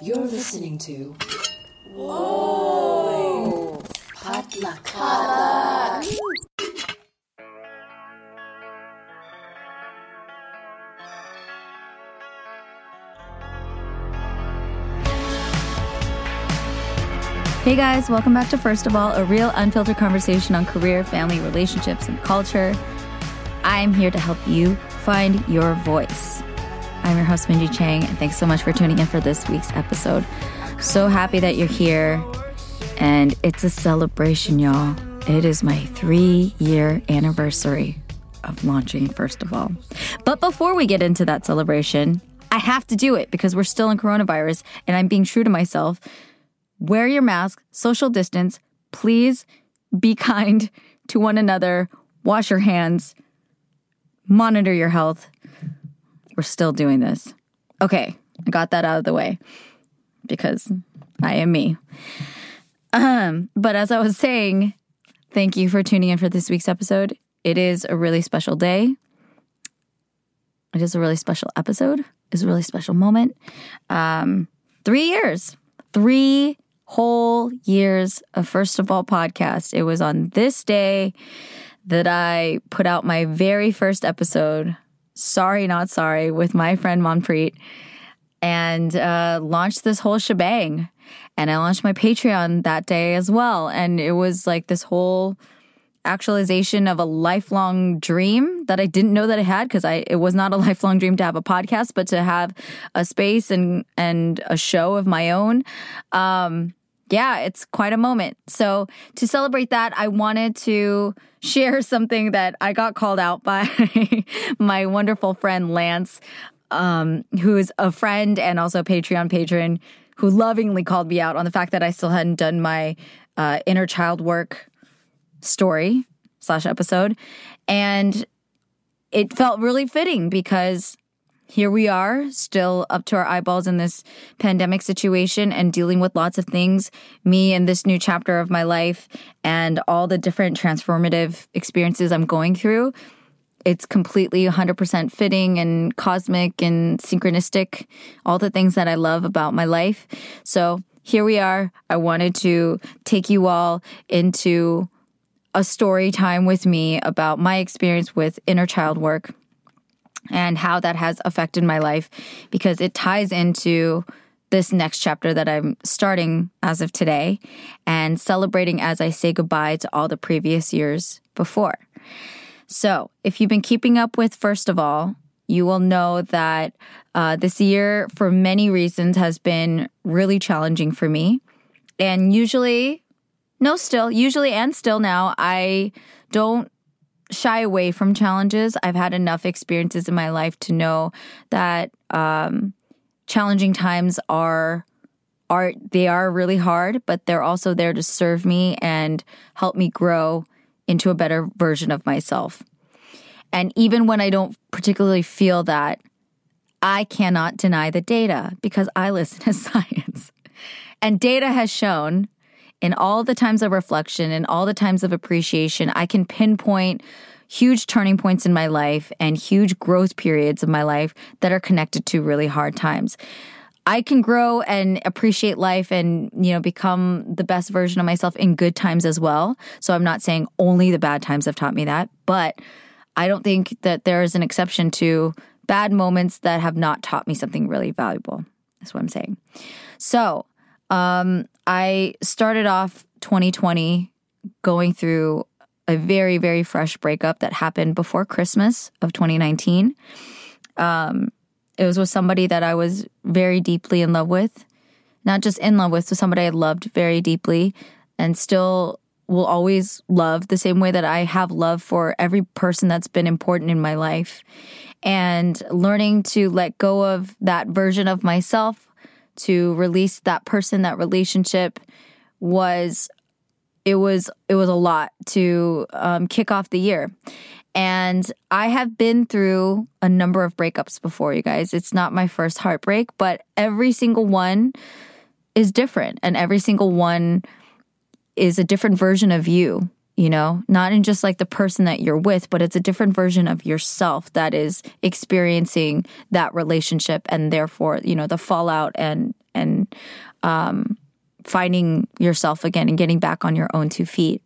You're listening to. Whoa! Potluck. Hey guys, welcome back to First of All, a real unfiltered conversation on career, family, relationships, and culture. I'm here to help you find your voice. I'm your host, Minji Chang, and thanks so much for tuning in for this week's episode. So happy that you're here, and it's a celebration, y'all. It is my three year anniversary of launching First of All. But before we get into that celebration, I have to do it because we're still in coronavirus and I'm being true to myself wear your mask, social distance, please be kind to one another, wash your hands, monitor your health. We're still doing this. Okay, I got that out of the way because I am me. Um, but as I was saying, thank you for tuning in for this week's episode. It is a really special day. It is a really special episode. It's a really special moment. Um, three years, three whole years of First of All podcast. It was on this day that I put out my very first episode, Sorry Not Sorry, with my friend Monpreet, and uh, launched this whole shebang. And I launched my Patreon that day as well. And it was like this whole actualization of a lifelong dream that I didn't know that I had because I it was not a lifelong dream to have a podcast, but to have a space and and a show of my own. Um, yeah, it's quite a moment. So to celebrate that, I wanted to share something that I got called out by my wonderful friend Lance, um, who is a friend and also Patreon patron, who lovingly called me out on the fact that I still hadn't done my uh, inner child work story slash episode, and it felt really fitting because here we are, still up to our eyeballs in this pandemic situation and dealing with lots of things. Me and this new chapter of my life and all the different transformative experiences I'm going through. It's completely 100% fitting and cosmic and synchronistic, all the things that I love about my life. So here we are. I wanted to take you all into a story time with me about my experience with inner child work and how that has affected my life because it ties into this next chapter that I'm starting as of today and celebrating as I say goodbye to all the previous years before. So, if you've been keeping up with First of All, you will know that uh, this year, for many reasons, has been really challenging for me. And usually, no, still, usually and still now, I don't shy away from challenges. I've had enough experiences in my life to know that um, challenging times are are they are really hard, but they're also there to serve me and help me grow into a better version of myself. And even when I don't particularly feel that, I cannot deny the data because I listen to science. And data has shown in all the times of reflection and all the times of appreciation, I can pinpoint huge turning points in my life and huge growth periods of my life that are connected to really hard times. I can grow and appreciate life and, you know, become the best version of myself in good times as well. So I'm not saying only the bad times have taught me that, but I don't think that there is an exception to bad moments that have not taught me something really valuable. That's what I'm saying. So, um, I started off 2020 going through a very, very fresh breakup that happened before Christmas of 2019. Um, it was with somebody that I was very deeply in love with, not just in love with, but somebody I loved very deeply and still will always love the same way that I have love for every person that's been important in my life. And learning to let go of that version of myself to release that person, that relationship was it was it was a lot to um, kick off the year. And I have been through a number of breakups before, you guys. It's not my first heartbreak, but every single one is different, and every single one is a different version of you. You know, not in just like the person that you're with, but it's a different version of yourself that is experiencing that relationship and therefore, you know, the fallout and, and, um, finding yourself again and getting back on your own two feet.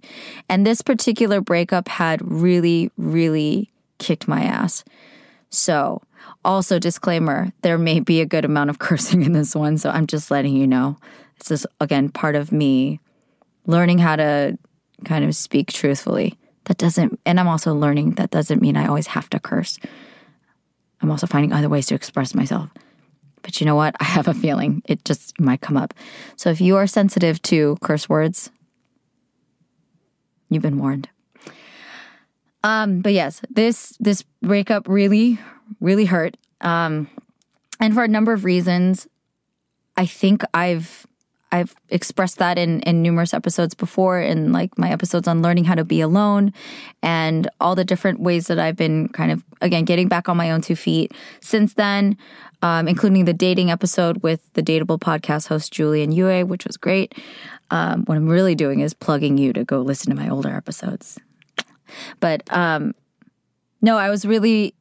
And this particular breakup had really, really kicked my ass. So, also, disclaimer there may be a good amount of cursing in this one. So, I'm just letting you know. This is, again, part of me learning how to kind of speak truthfully. That doesn't, and I'm also learning that doesn't mean I always have to curse. I'm also finding other ways to express myself. But you know what? I have a feeling it just might come up. So if you are sensitive to curse words, you've been warned. Um, but yes, this this breakup really, really hurt. Um, and for a number of reasons, I think I've I've expressed that in, in numerous episodes before, in like my episodes on learning how to be alone and all the different ways that I've been kind of, again, getting back on my own two feet since then, um, including the dating episode with the Dateable podcast host Julie and Yue, which was great. Um, what I'm really doing is plugging you to go listen to my older episodes. But um, no, I was really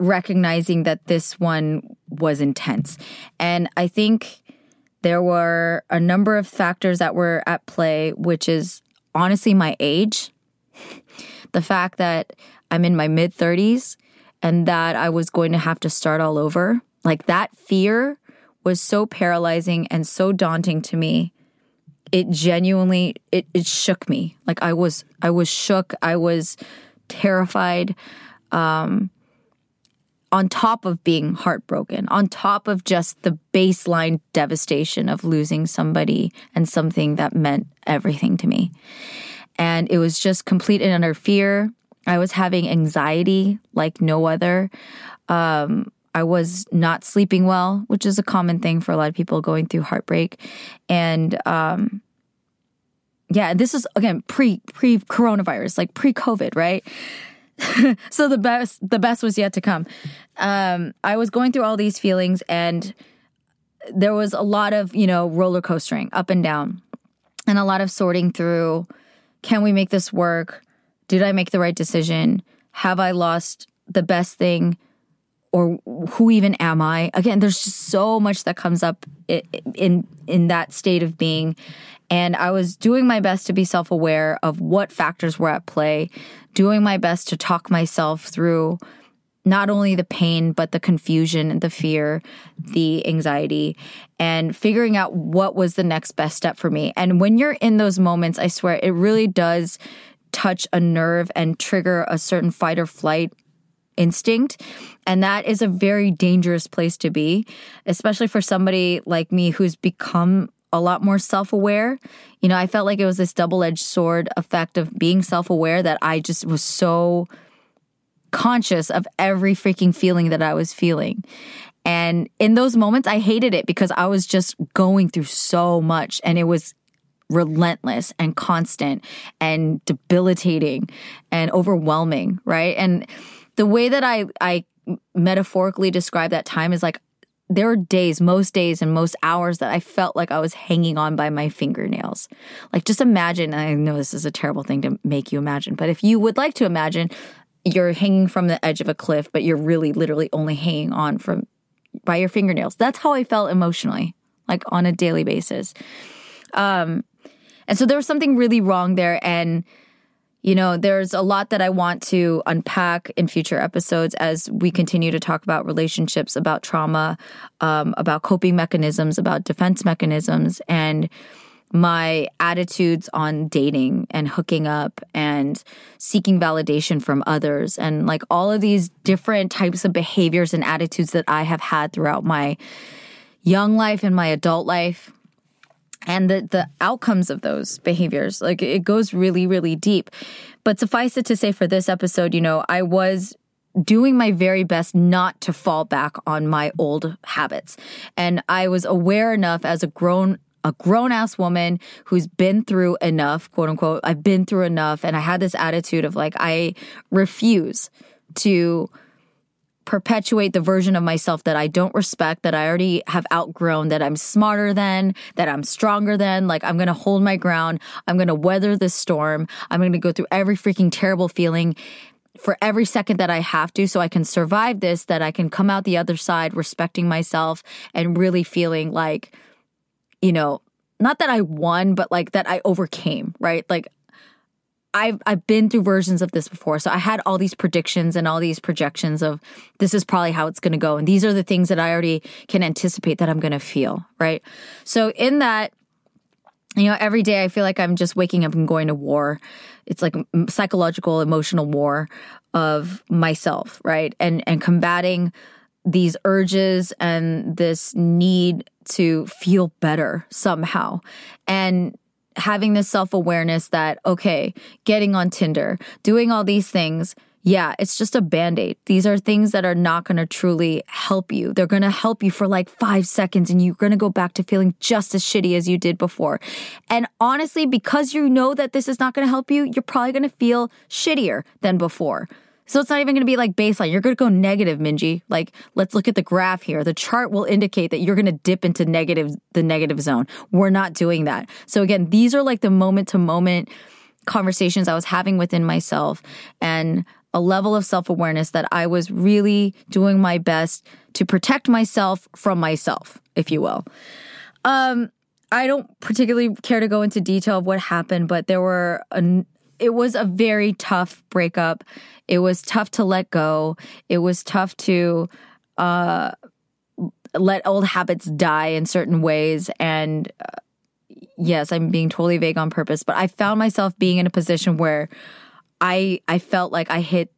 recognizing that this one was intense. And I think there were a number of factors that were at play, which is honestly my age, the fact that I'm in my mid 30s and that I was going to have to start all over. Like that fear was so paralyzing and so daunting to me. It genuinely it, it shook me. Like I was I was shook. I was terrified. Um on top of being heartbroken, on top of just the baseline devastation of losing somebody and something that meant everything to me. And it was just complete and utter fear. I was having anxiety like no other. Um, I was not sleeping well, which is a common thing for a lot of people going through heartbreak. And um, yeah, this is again pre pre coronavirus, like pre COVID, right? so the best the best was yet to come. Um, I was going through all these feelings and there was a lot of, you know, roller coastering up and down and a lot of sorting through can we make this work? Did I make the right decision? Have I lost the best thing? Or who even am I? Again, there's just so much that comes up in in that state of being, and I was doing my best to be self aware of what factors were at play, doing my best to talk myself through not only the pain, but the confusion, the fear, the anxiety, and figuring out what was the next best step for me. And when you're in those moments, I swear it really does touch a nerve and trigger a certain fight or flight instinct. And that is a very dangerous place to be, especially for somebody like me who's become a lot more self aware. You know, I felt like it was this double edged sword effect of being self aware that I just was so conscious of every freaking feeling that I was feeling. And in those moments, I hated it because I was just going through so much and it was relentless and constant and debilitating and overwhelming, right? And the way that I, I metaphorically describe that time is like there were days, most days and most hours that I felt like I was hanging on by my fingernails. Like just imagine, I know this is a terrible thing to make you imagine, but if you would like to imagine, you're hanging from the edge of a cliff, but you're really literally only hanging on from by your fingernails. That's how I felt emotionally, like on a daily basis. Um, and so there was something really wrong there. And you know, there's a lot that I want to unpack in future episodes as we continue to talk about relationships, about trauma, um, about coping mechanisms, about defense mechanisms, and my attitudes on dating and hooking up and seeking validation from others and like all of these different types of behaviors and attitudes that I have had throughout my young life and my adult life and the the outcomes of those behaviors like it goes really really deep. But suffice it to say for this episode you know i was doing my very best not to fall back on my old habits. And i was aware enough as a grown a grown ass woman who's been through enough quote unquote i've been through enough and i had this attitude of like i refuse to perpetuate the version of myself that I don't respect, that I already have outgrown, that I'm smarter than, that I'm stronger than. Like, I'm going to hold my ground. I'm going to weather this storm. I'm going to go through every freaking terrible feeling for every second that I have to so I can survive this, that I can come out the other side respecting myself and really feeling like, you know, not that I won, but like that I overcame, right? Like I've I've been through versions of this before. So I had all these predictions and all these projections of this is probably how it's going to go and these are the things that I already can anticipate that I'm going to feel, right? So in that you know, every day I feel like I'm just waking up and going to war. It's like psychological, emotional war of myself, right? And and combating these urges and this need to feel better somehow. And having this self awareness that, okay, getting on Tinder, doing all these things, yeah, it's just a band aid. These are things that are not going to truly help you. They're going to help you for like five seconds and you're going to go back to feeling just as shitty as you did before. And honestly, because you know that this is not going to help you, you're probably going to feel shittier than before. So it's not even going to be like baseline. You're going to go negative, Minji. Like, let's look at the graph here. The chart will indicate that you're going to dip into negative, the negative zone. We're not doing that. So again, these are like the moment to moment conversations I was having within myself and a level of self awareness that I was really doing my best to protect myself from myself, if you will. Um, I don't particularly care to go into detail of what happened, but there were a, it was a very tough breakup. It was tough to let go. It was tough to uh, let old habits die in certain ways. And uh, yes, I'm being totally vague on purpose, but I found myself being in a position where I I felt like I hit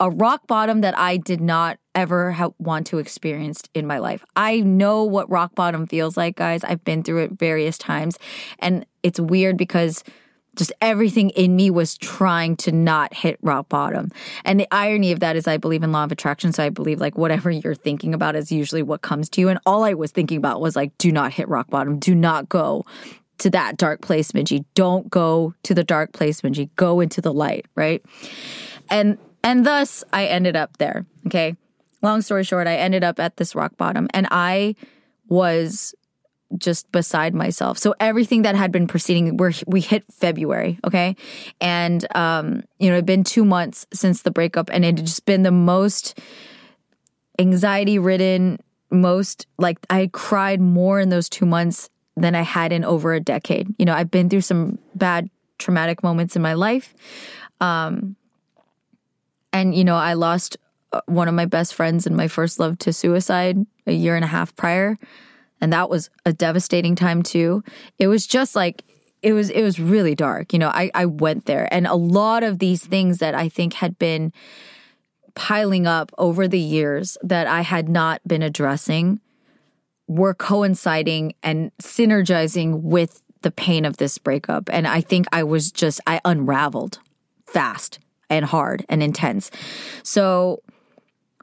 a rock bottom that I did not ever ha- want to experience in my life. I know what rock bottom feels like, guys. I've been through it various times, and it's weird because just everything in me was trying to not hit rock bottom. And the irony of that is I believe in law of attraction. So I believe like whatever you're thinking about is usually what comes to you. And all I was thinking about was like, do not hit rock bottom. Do not go to that dark place, Minji. Don't go to the dark place, Minji. Go into the light, right? And and thus I ended up there. Okay. Long story short, I ended up at this rock bottom and I was just beside myself. So everything that had been preceding, we we hit February, okay, and um, you know, it'd been two months since the breakup, and it had just been the most anxiety ridden, most like I cried more in those two months than I had in over a decade. You know, I've been through some bad traumatic moments in my life, um, and you know, I lost uh, one of my best friends and my first love to suicide a year and a half prior and that was a devastating time too. It was just like it was it was really dark. You know, I I went there and a lot of these things that I think had been piling up over the years that I had not been addressing were coinciding and synergizing with the pain of this breakup. And I think I was just I unraveled fast and hard and intense. So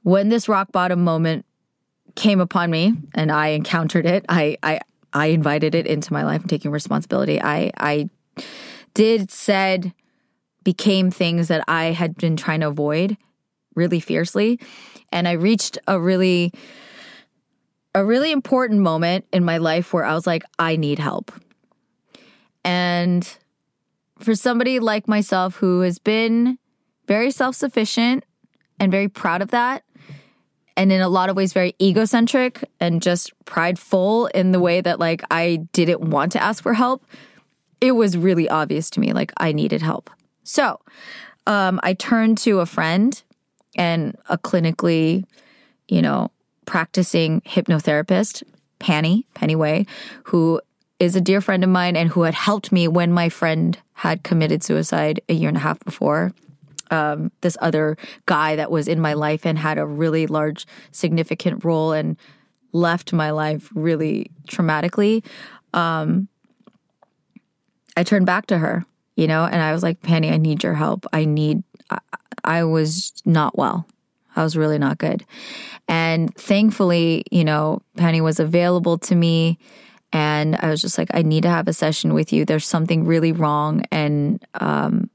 when this rock bottom moment came upon me and I encountered it. I I I invited it into my life and taking responsibility. I I did said became things that I had been trying to avoid really fiercely and I reached a really a really important moment in my life where I was like I need help. And for somebody like myself who has been very self-sufficient and very proud of that, and in a lot of ways very egocentric and just prideful in the way that like I didn't want to ask for help, it was really obvious to me like I needed help. So, um, I turned to a friend and a clinically, you know, practicing hypnotherapist, Penny, Penny Way, who is a dear friend of mine and who had helped me when my friend had committed suicide a year and a half before um, this other guy that was in my life and had a really large, significant role and left my life really traumatically. Um, I turned back to her, you know, and I was like, Penny, I need your help. I need, I, I was not well. I was really not good. And thankfully, you know, Penny was available to me. And I was just like, I need to have a session with you. There's something really wrong. And um,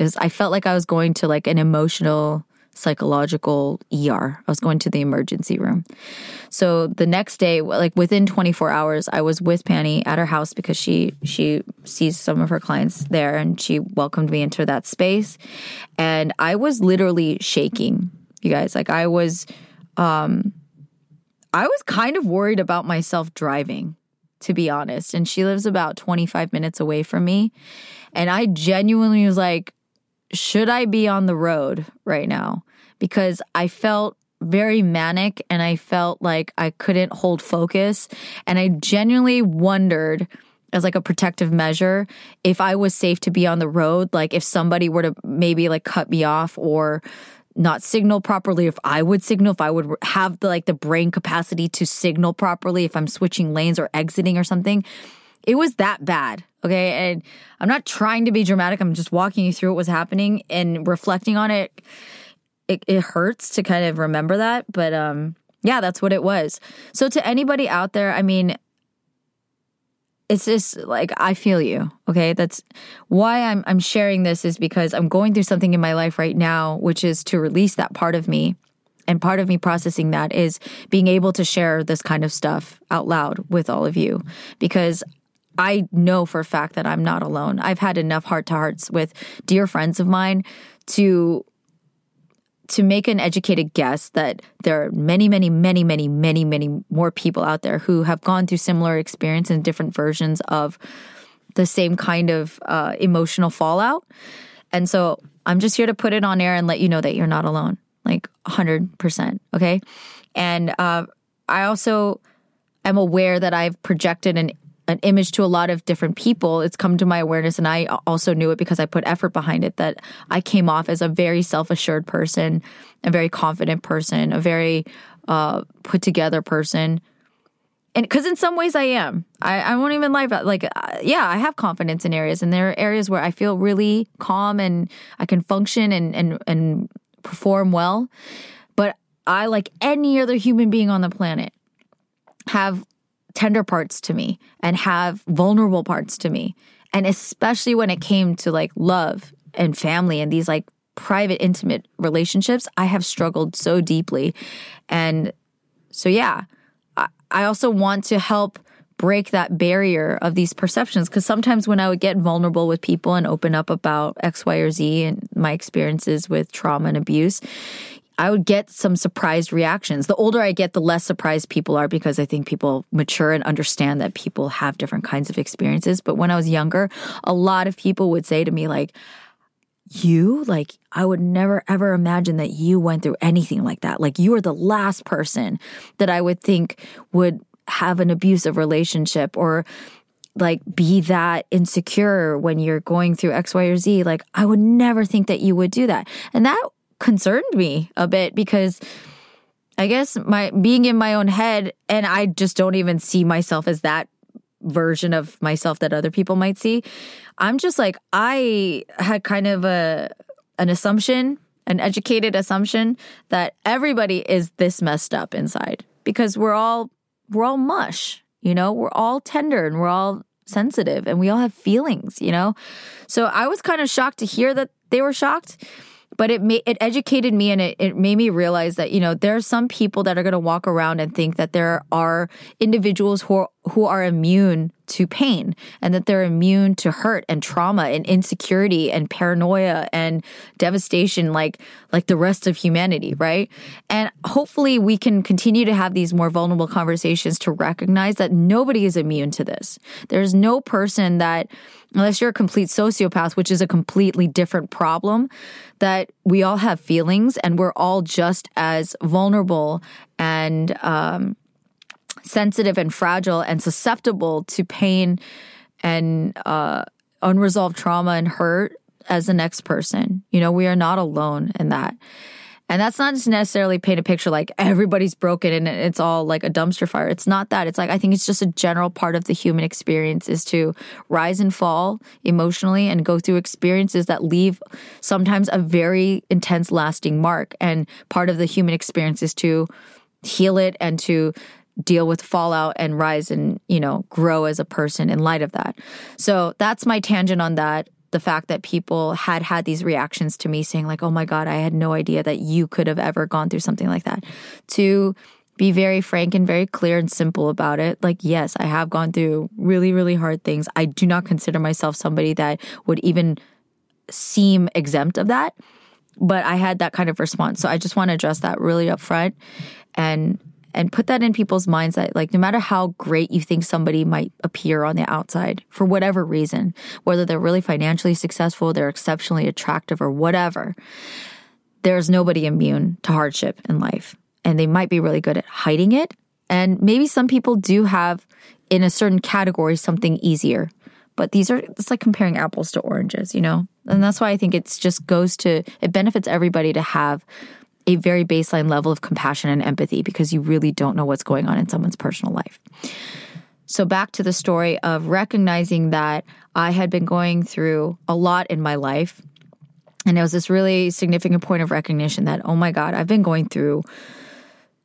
is I felt like I was going to like an emotional psychological ER. I was going to the emergency room. So the next day, like within 24 hours, I was with Penny at her house because she she sees some of her clients there and she welcomed me into that space. And I was literally shaking, you guys. Like I was um I was kind of worried about myself driving, to be honest. And she lives about 25 minutes away from me. And I genuinely was like, should I be on the road right now? Because I felt very manic and I felt like I couldn't hold focus. And I genuinely wondered, as like a protective measure, if I was safe to be on the road, like if somebody were to maybe like cut me off or not signal properly, if I would signal, if I would have the like the brain capacity to signal properly, if I'm switching lanes or exiting or something. It was that bad. Okay. And I'm not trying to be dramatic. I'm just walking you through what was happening and reflecting on it. It, it hurts to kind of remember that. But um, yeah, that's what it was. So to anybody out there, I mean, it's just like I feel you. Okay. That's why I'm I'm sharing this is because I'm going through something in my life right now, which is to release that part of me. And part of me processing that is being able to share this kind of stuff out loud with all of you because I know for a fact that I'm not alone. I've had enough heart to hearts with dear friends of mine to to make an educated guess that there are many, many, many, many, many, many more people out there who have gone through similar experience and different versions of the same kind of uh, emotional fallout. And so I'm just here to put it on air and let you know that you're not alone, like 100%. Okay. And uh, I also am aware that I've projected an an image to a lot of different people. It's come to my awareness, and I also knew it because I put effort behind it that I came off as a very self assured person, a very confident person, a very uh, put together person. And because in some ways I am, I, I won't even lie about like, uh, yeah, I have confidence in areas, and there are areas where I feel really calm and I can function and and and perform well. But I, like any other human being on the planet, have tender parts to me and have vulnerable parts to me. And especially when it came to like love and family and these like private, intimate relationships, I have struggled so deeply. And so, yeah, I, I also want to help break that barrier of these perceptions because sometimes when I would get vulnerable with people and open up about X, Y, or Z and my experiences with trauma and abuse, I would get some surprised reactions. The older I get, the less surprised people are because I think people mature and understand that people have different kinds of experiences. But when I was younger, a lot of people would say to me, like, you like i would never ever imagine that you went through anything like that like you are the last person that i would think would have an abusive relationship or like be that insecure when you're going through x y or z like i would never think that you would do that and that concerned me a bit because I guess my being in my own head and I just don't even see myself as that version of myself that other people might see. I'm just like I had kind of a an assumption, an educated assumption that everybody is this messed up inside because we're all we're all mush, you know? We're all tender and we're all sensitive and we all have feelings, you know? So I was kind of shocked to hear that they were shocked but it made it educated me and it, it made me realize that you know there are some people that are going to walk around and think that there are individuals who are, who are immune to pain and that they're immune to hurt and trauma and insecurity and paranoia and devastation like like the rest of humanity right? And hopefully we can continue to have these more vulnerable conversations to recognize that nobody is immune to this. There's no person that unless you're a complete sociopath which is a completely different problem that we all have feelings and we're all just as vulnerable and um, sensitive and fragile and susceptible to pain and uh, unresolved trauma and hurt as the next person. You know, we are not alone in that. And that's not just necessarily paint a picture like everybody's broken and it's all like a dumpster fire. It's not that. It's like I think it's just a general part of the human experience is to rise and fall emotionally and go through experiences that leave sometimes a very intense lasting mark. And part of the human experience is to heal it and to deal with fallout and rise and, you know, grow as a person in light of that. So that's my tangent on that. The fact that people had had these reactions to me saying like, "Oh my god, I had no idea that you could have ever gone through something like that." To be very frank and very clear and simple about it. Like, yes, I have gone through really, really hard things. I do not consider myself somebody that would even seem exempt of that. But I had that kind of response. So I just want to address that really upfront and and put that in people's minds that like no matter how great you think somebody might appear on the outside for whatever reason, whether they're really financially successful, they're exceptionally attractive or whatever, there's nobody immune to hardship in life. And they might be really good at hiding it. And maybe some people do have in a certain category something easier. But these are it's like comparing apples to oranges, you know? And that's why I think it's just goes to it benefits everybody to have a very baseline level of compassion and empathy because you really don't know what's going on in someone's personal life. So, back to the story of recognizing that I had been going through a lot in my life. And it was this really significant point of recognition that, oh my God, I've been going through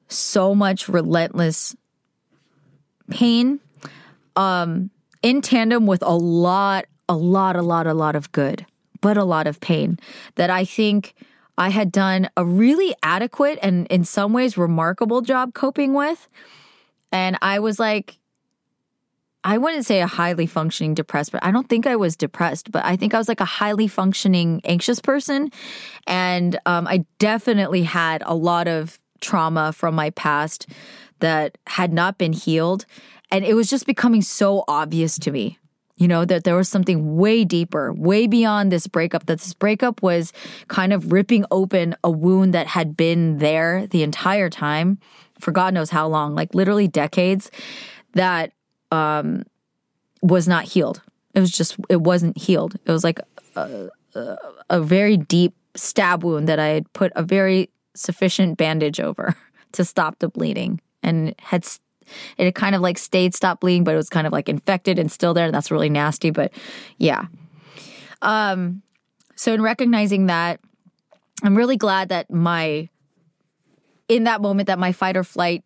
so much relentless pain um, in tandem with a lot, a lot, a lot, a lot of good, but a lot of pain that I think I had done a really adequate and in some ways remarkable job coping with. And I was like, I wouldn't say a highly functioning depressed, but I don't think I was depressed, but I think I was like a highly functioning anxious person. And um, I definitely had a lot of trauma from my past that had not been healed. And it was just becoming so obvious to me you know, that there was something way deeper, way beyond this breakup, that this breakup was kind of ripping open a wound that had been there the entire time for God knows how long, like literally decades, that um, was not healed. It was just, it wasn't healed. It was like a, a, a very deep stab wound that I had put a very sufficient bandage over to stop the bleeding and had it kind of like stayed, stopped bleeding, but it was kind of like infected and still there. And that's really nasty. But yeah. Um, so in recognizing that, I'm really glad that my, in that moment, that my fight or flight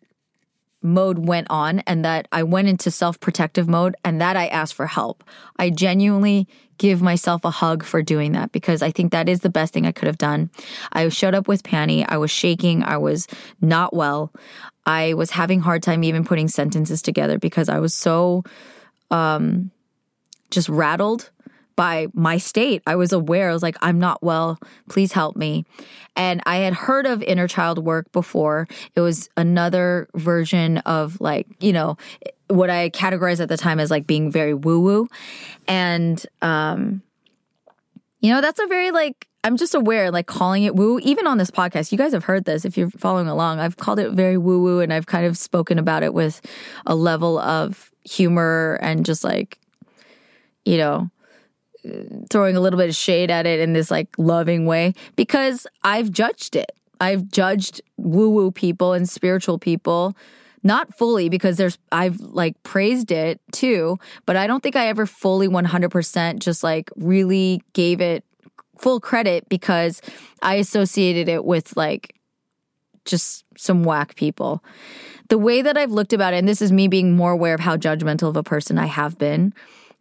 mode went on and that I went into self protective mode and that I asked for help. I genuinely give myself a hug for doing that because I think that is the best thing I could have done. I showed up with Penny. I was shaking. I was not well. I was having hard time even putting sentences together because I was so um just rattled by my state. I was aware. I was like, I'm not well. Please help me. And I had heard of inner child work before. It was another version of like, you know, what I categorized at the time as like being very woo woo. And, um, you know, that's a very like, I'm just aware, like calling it woo, even on this podcast. You guys have heard this if you're following along. I've called it very woo woo and I've kind of spoken about it with a level of humor and just like, you know, throwing a little bit of shade at it in this like loving way because I've judged it. I've judged woo woo people and spiritual people not fully because there's I've like praised it too, but I don't think I ever fully 100% just like really gave it full credit because I associated it with like just some whack people. The way that I've looked about it, and this is me being more aware of how judgmental of a person I have been,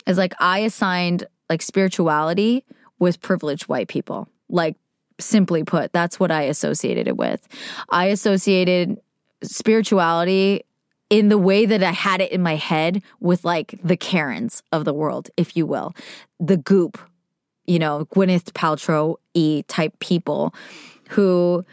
is like I assigned like spirituality with privileged white people. Like, simply put, that's what I associated it with. I associated spirituality in the way that I had it in my head with like the Karens of the world, if you will, the goop, you know, Gwyneth Paltrow e type people who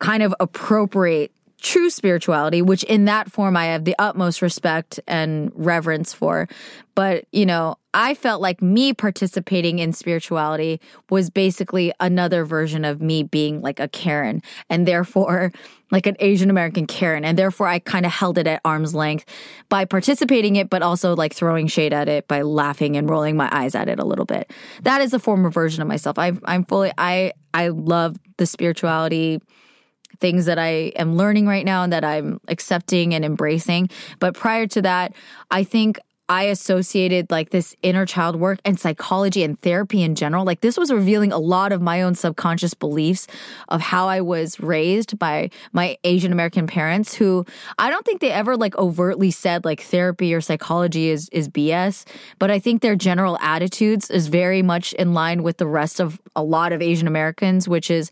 kind of appropriate true spirituality, which in that form I have the utmost respect and reverence for. But, you know, I felt like me participating in spirituality was basically another version of me being like a Karen and therefore like an Asian American Karen. And therefore I kind of held it at arm's length by participating it, but also like throwing shade at it by laughing and rolling my eyes at it a little bit. That is a former version of myself. I, I'm fully, I, I love the spirituality things that I am learning right now and that I'm accepting and embracing. But prior to that, I think I associated like this inner child work and psychology and therapy in general. Like this was revealing a lot of my own subconscious beliefs of how I was raised by my Asian American parents who I don't think they ever like overtly said like therapy or psychology is is BS, but I think their general attitudes is very much in line with the rest of a lot of Asian Americans, which is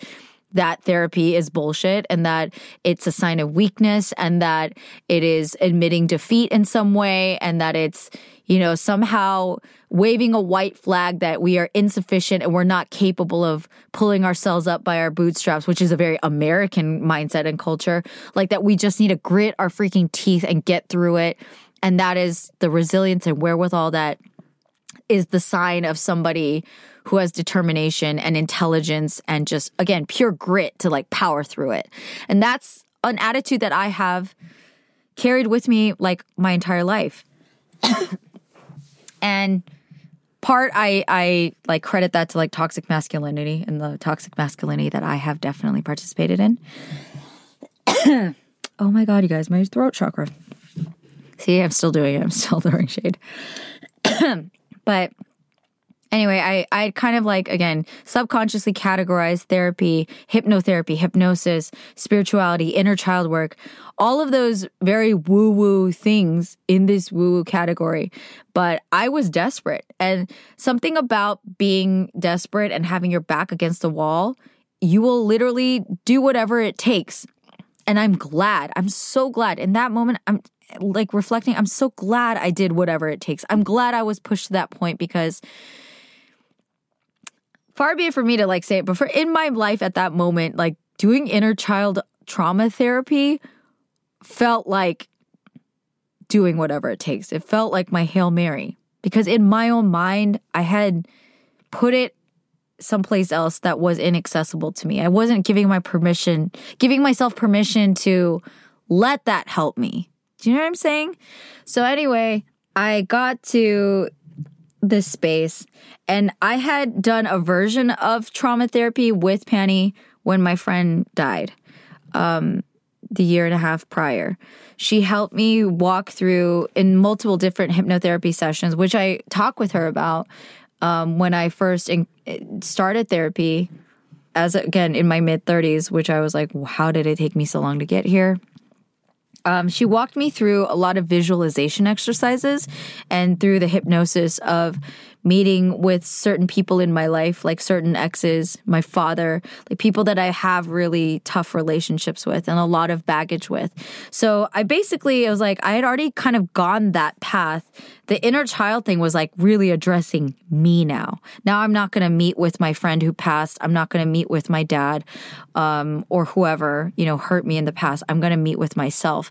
that therapy is bullshit and that it's a sign of weakness and that it is admitting defeat in some way and that it's, you know, somehow waving a white flag that we are insufficient and we're not capable of pulling ourselves up by our bootstraps, which is a very American mindset and culture. Like that we just need to grit our freaking teeth and get through it. And that is the resilience and wherewithal that is the sign of somebody who has determination and intelligence and just, again, pure grit to like power through it. And that's an attitude that I have carried with me like my entire life. and part I I like credit that to like toxic masculinity and the toxic masculinity that I have definitely participated in. oh my god, you guys, my throat chakra. See, I'm still doing it. I'm still throwing shade. but anyway, I I kind of like again subconsciously categorized therapy, hypnotherapy, hypnosis, spirituality, inner child work, all of those very woo woo things in this woo woo category. But I was desperate, and something about being desperate and having your back against the wall, you will literally do whatever it takes. And I'm glad. I'm so glad. In that moment, I'm like reflecting, I'm so glad I did whatever it takes. I'm glad I was pushed to that point because far be it for me to like say it, but for in my life at that moment, like doing inner child trauma therapy felt like doing whatever it takes. It felt like my Hail Mary because in my own mind, I had put it someplace else that was inaccessible to me. I wasn't giving my permission, giving myself permission to let that help me. Do you know what I'm saying? So, anyway, I got to this space. And I had done a version of trauma therapy with Penny when my friend died um, the year and a half prior. She helped me walk through in multiple different hypnotherapy sessions, which I talk with her about um, when I first in- started therapy. As again in my mid 30s, which I was like, how did it take me so long to get here? Um, she walked me through a lot of visualization exercises and through the hypnosis of meeting with certain people in my life, like certain exes, my father, like people that I have really tough relationships with and a lot of baggage with. So I basically, it was like, I had already kind of gone that path. The inner child thing was like really addressing me now. Now I'm not going to meet with my friend who passed. I'm not going to meet with my dad, um, or whoever, you know, hurt me in the past. I'm going to meet with myself.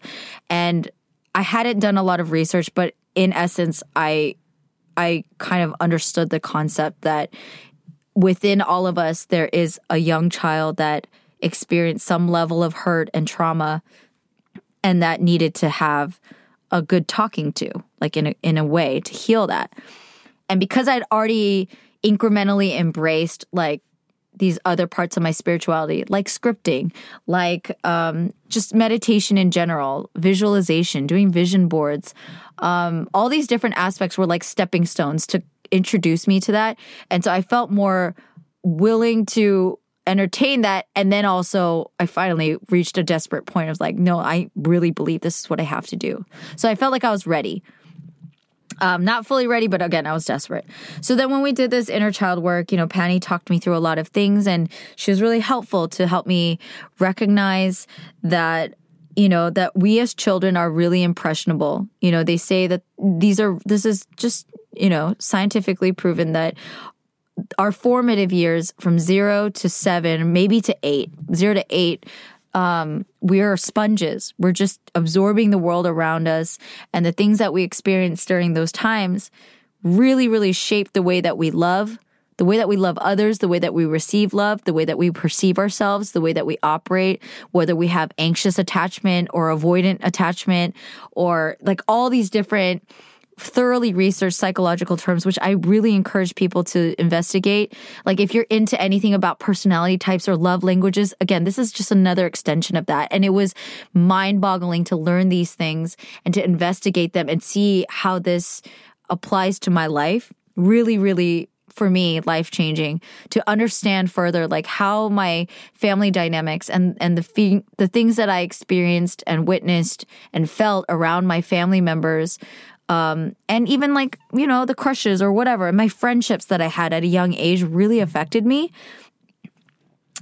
And I hadn't done a lot of research, but in essence, I I kind of understood the concept that within all of us, there is a young child that experienced some level of hurt and trauma and that needed to have a good talking to, like in a, in a way to heal that. And because I'd already incrementally embraced like these other parts of my spirituality, like scripting, like um, just meditation in general, visualization, doing vision boards. Um, all these different aspects were like stepping stones to introduce me to that. And so I felt more willing to entertain that. And then also, I finally reached a desperate point of like, no, I really believe this is what I have to do. So I felt like I was ready. Um, not fully ready, but again, I was desperate. So then when we did this inner child work, you know, Penny talked me through a lot of things and she was really helpful to help me recognize that you know that we as children are really impressionable you know they say that these are this is just you know scientifically proven that our formative years from 0 to 7 maybe to eight, zero to 8 um, we are sponges. We're just absorbing the world around us, and the things that we experience during those times really, really shape the way that we love, the way that we love others, the way that we receive love, the way that we perceive ourselves, the way that we operate, whether we have anxious attachment or avoidant attachment, or like all these different thoroughly researched psychological terms, which I really encourage people to investigate. Like if you're into anything about personality types or love languages, again, this is just another extension of that. And it was mind boggling to learn these things and to investigate them and see how this applies to my life. Really, really for me life changing to understand further like how my family dynamics and and the fe- the things that I experienced and witnessed and felt around my family members um, and even like you know the crushes or whatever my friendships that i had at a young age really affected me.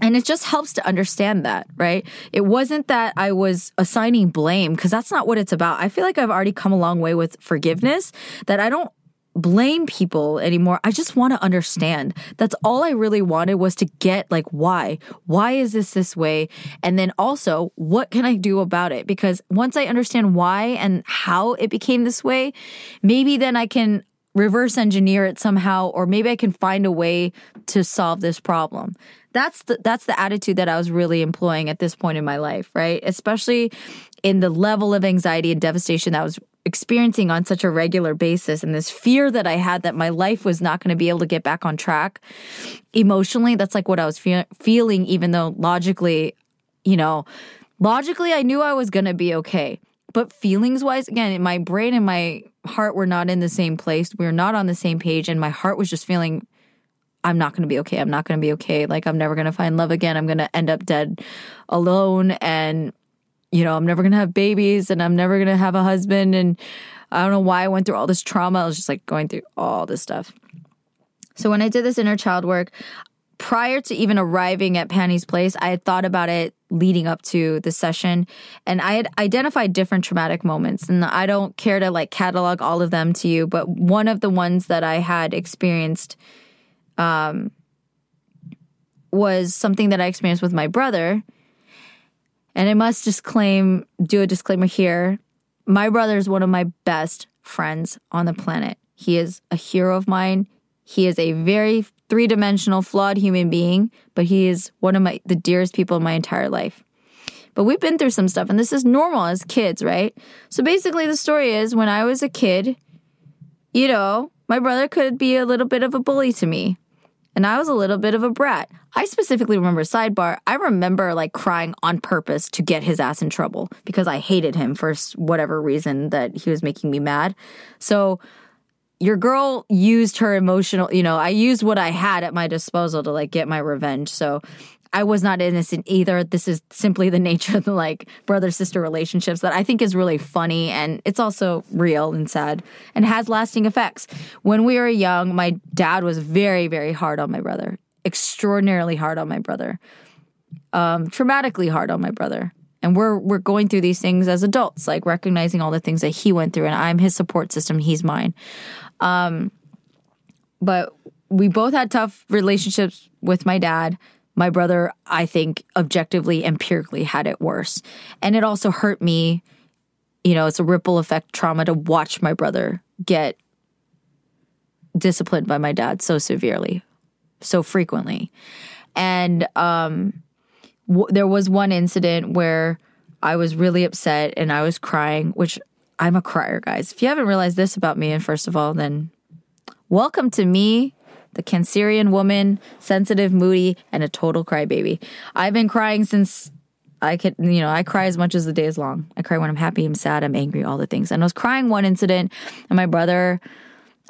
And it just helps to understand that right? It wasn't that i was assigning blame because that's not what it's about. I feel like i've already come a long way with forgiveness that i don't blame people anymore. I just want to understand. That's all I really wanted was to get like why? Why is this this way? And then also, what can I do about it? Because once I understand why and how it became this way, maybe then I can reverse engineer it somehow or maybe I can find a way to solve this problem. That's the that's the attitude that I was really employing at this point in my life, right? Especially in the level of anxiety and devastation that was experiencing on such a regular basis and this fear that I had that my life was not going to be able to get back on track emotionally that's like what I was fe- feeling even though logically you know logically I knew I was going to be okay but feelings wise again my brain and my heart were not in the same place we were not on the same page and my heart was just feeling I'm not going to be okay. I'm not going to be okay. Like, I'm never going to find love again. I'm going to end up dead alone. And you know, I'm never going to have babies and I'm never going to have a husband. And I don't know why I went through all this trauma. I was just like going through all this stuff. So when I did this inner child work, prior to even arriving at Penny's place, I had thought about it leading up to the session and I had identified different traumatic moments. And I don't care to like catalog all of them to you, but one of the ones that I had experienced um, was something that I experienced with my brother and I must just claim, do a disclaimer here. My brother is one of my best friends on the planet. He is a hero of mine. He is a very three dimensional, flawed human being, but he is one of my the dearest people in my entire life. But we've been through some stuff, and this is normal as kids, right? So basically, the story is when I was a kid, you know, my brother could be a little bit of a bully to me and I was a little bit of a brat. I specifically remember sidebar, I remember like crying on purpose to get his ass in trouble because I hated him for whatever reason that he was making me mad. So your girl used her emotional, you know, I used what I had at my disposal to like get my revenge. So I was not innocent either. This is simply the nature of the like brother sister relationships that I think is really funny and it's also real and sad and has lasting effects. When we were young, my dad was very, very hard on my brother, extraordinarily hard on my brother, um, traumatically hard on my brother. And we're we're going through these things as adults, like recognizing all the things that he went through, and I'm his support system, he's mine. Um, but we both had tough relationships with my dad my brother, I think, objectively, empirically had it worse. And it also hurt me. You know, it's a ripple effect trauma to watch my brother get disciplined by my dad so severely, so frequently. And um, w- there was one incident where I was really upset and I was crying, which I'm a crier, guys. If you haven't realized this about me, and first of all, then welcome to me the Cancerian woman, sensitive, moody, and a total crybaby. I've been crying since I could, you know, I cry as much as the day is long. I cry when I'm happy, I'm sad, I'm angry, all the things. And I was crying one incident, and my brother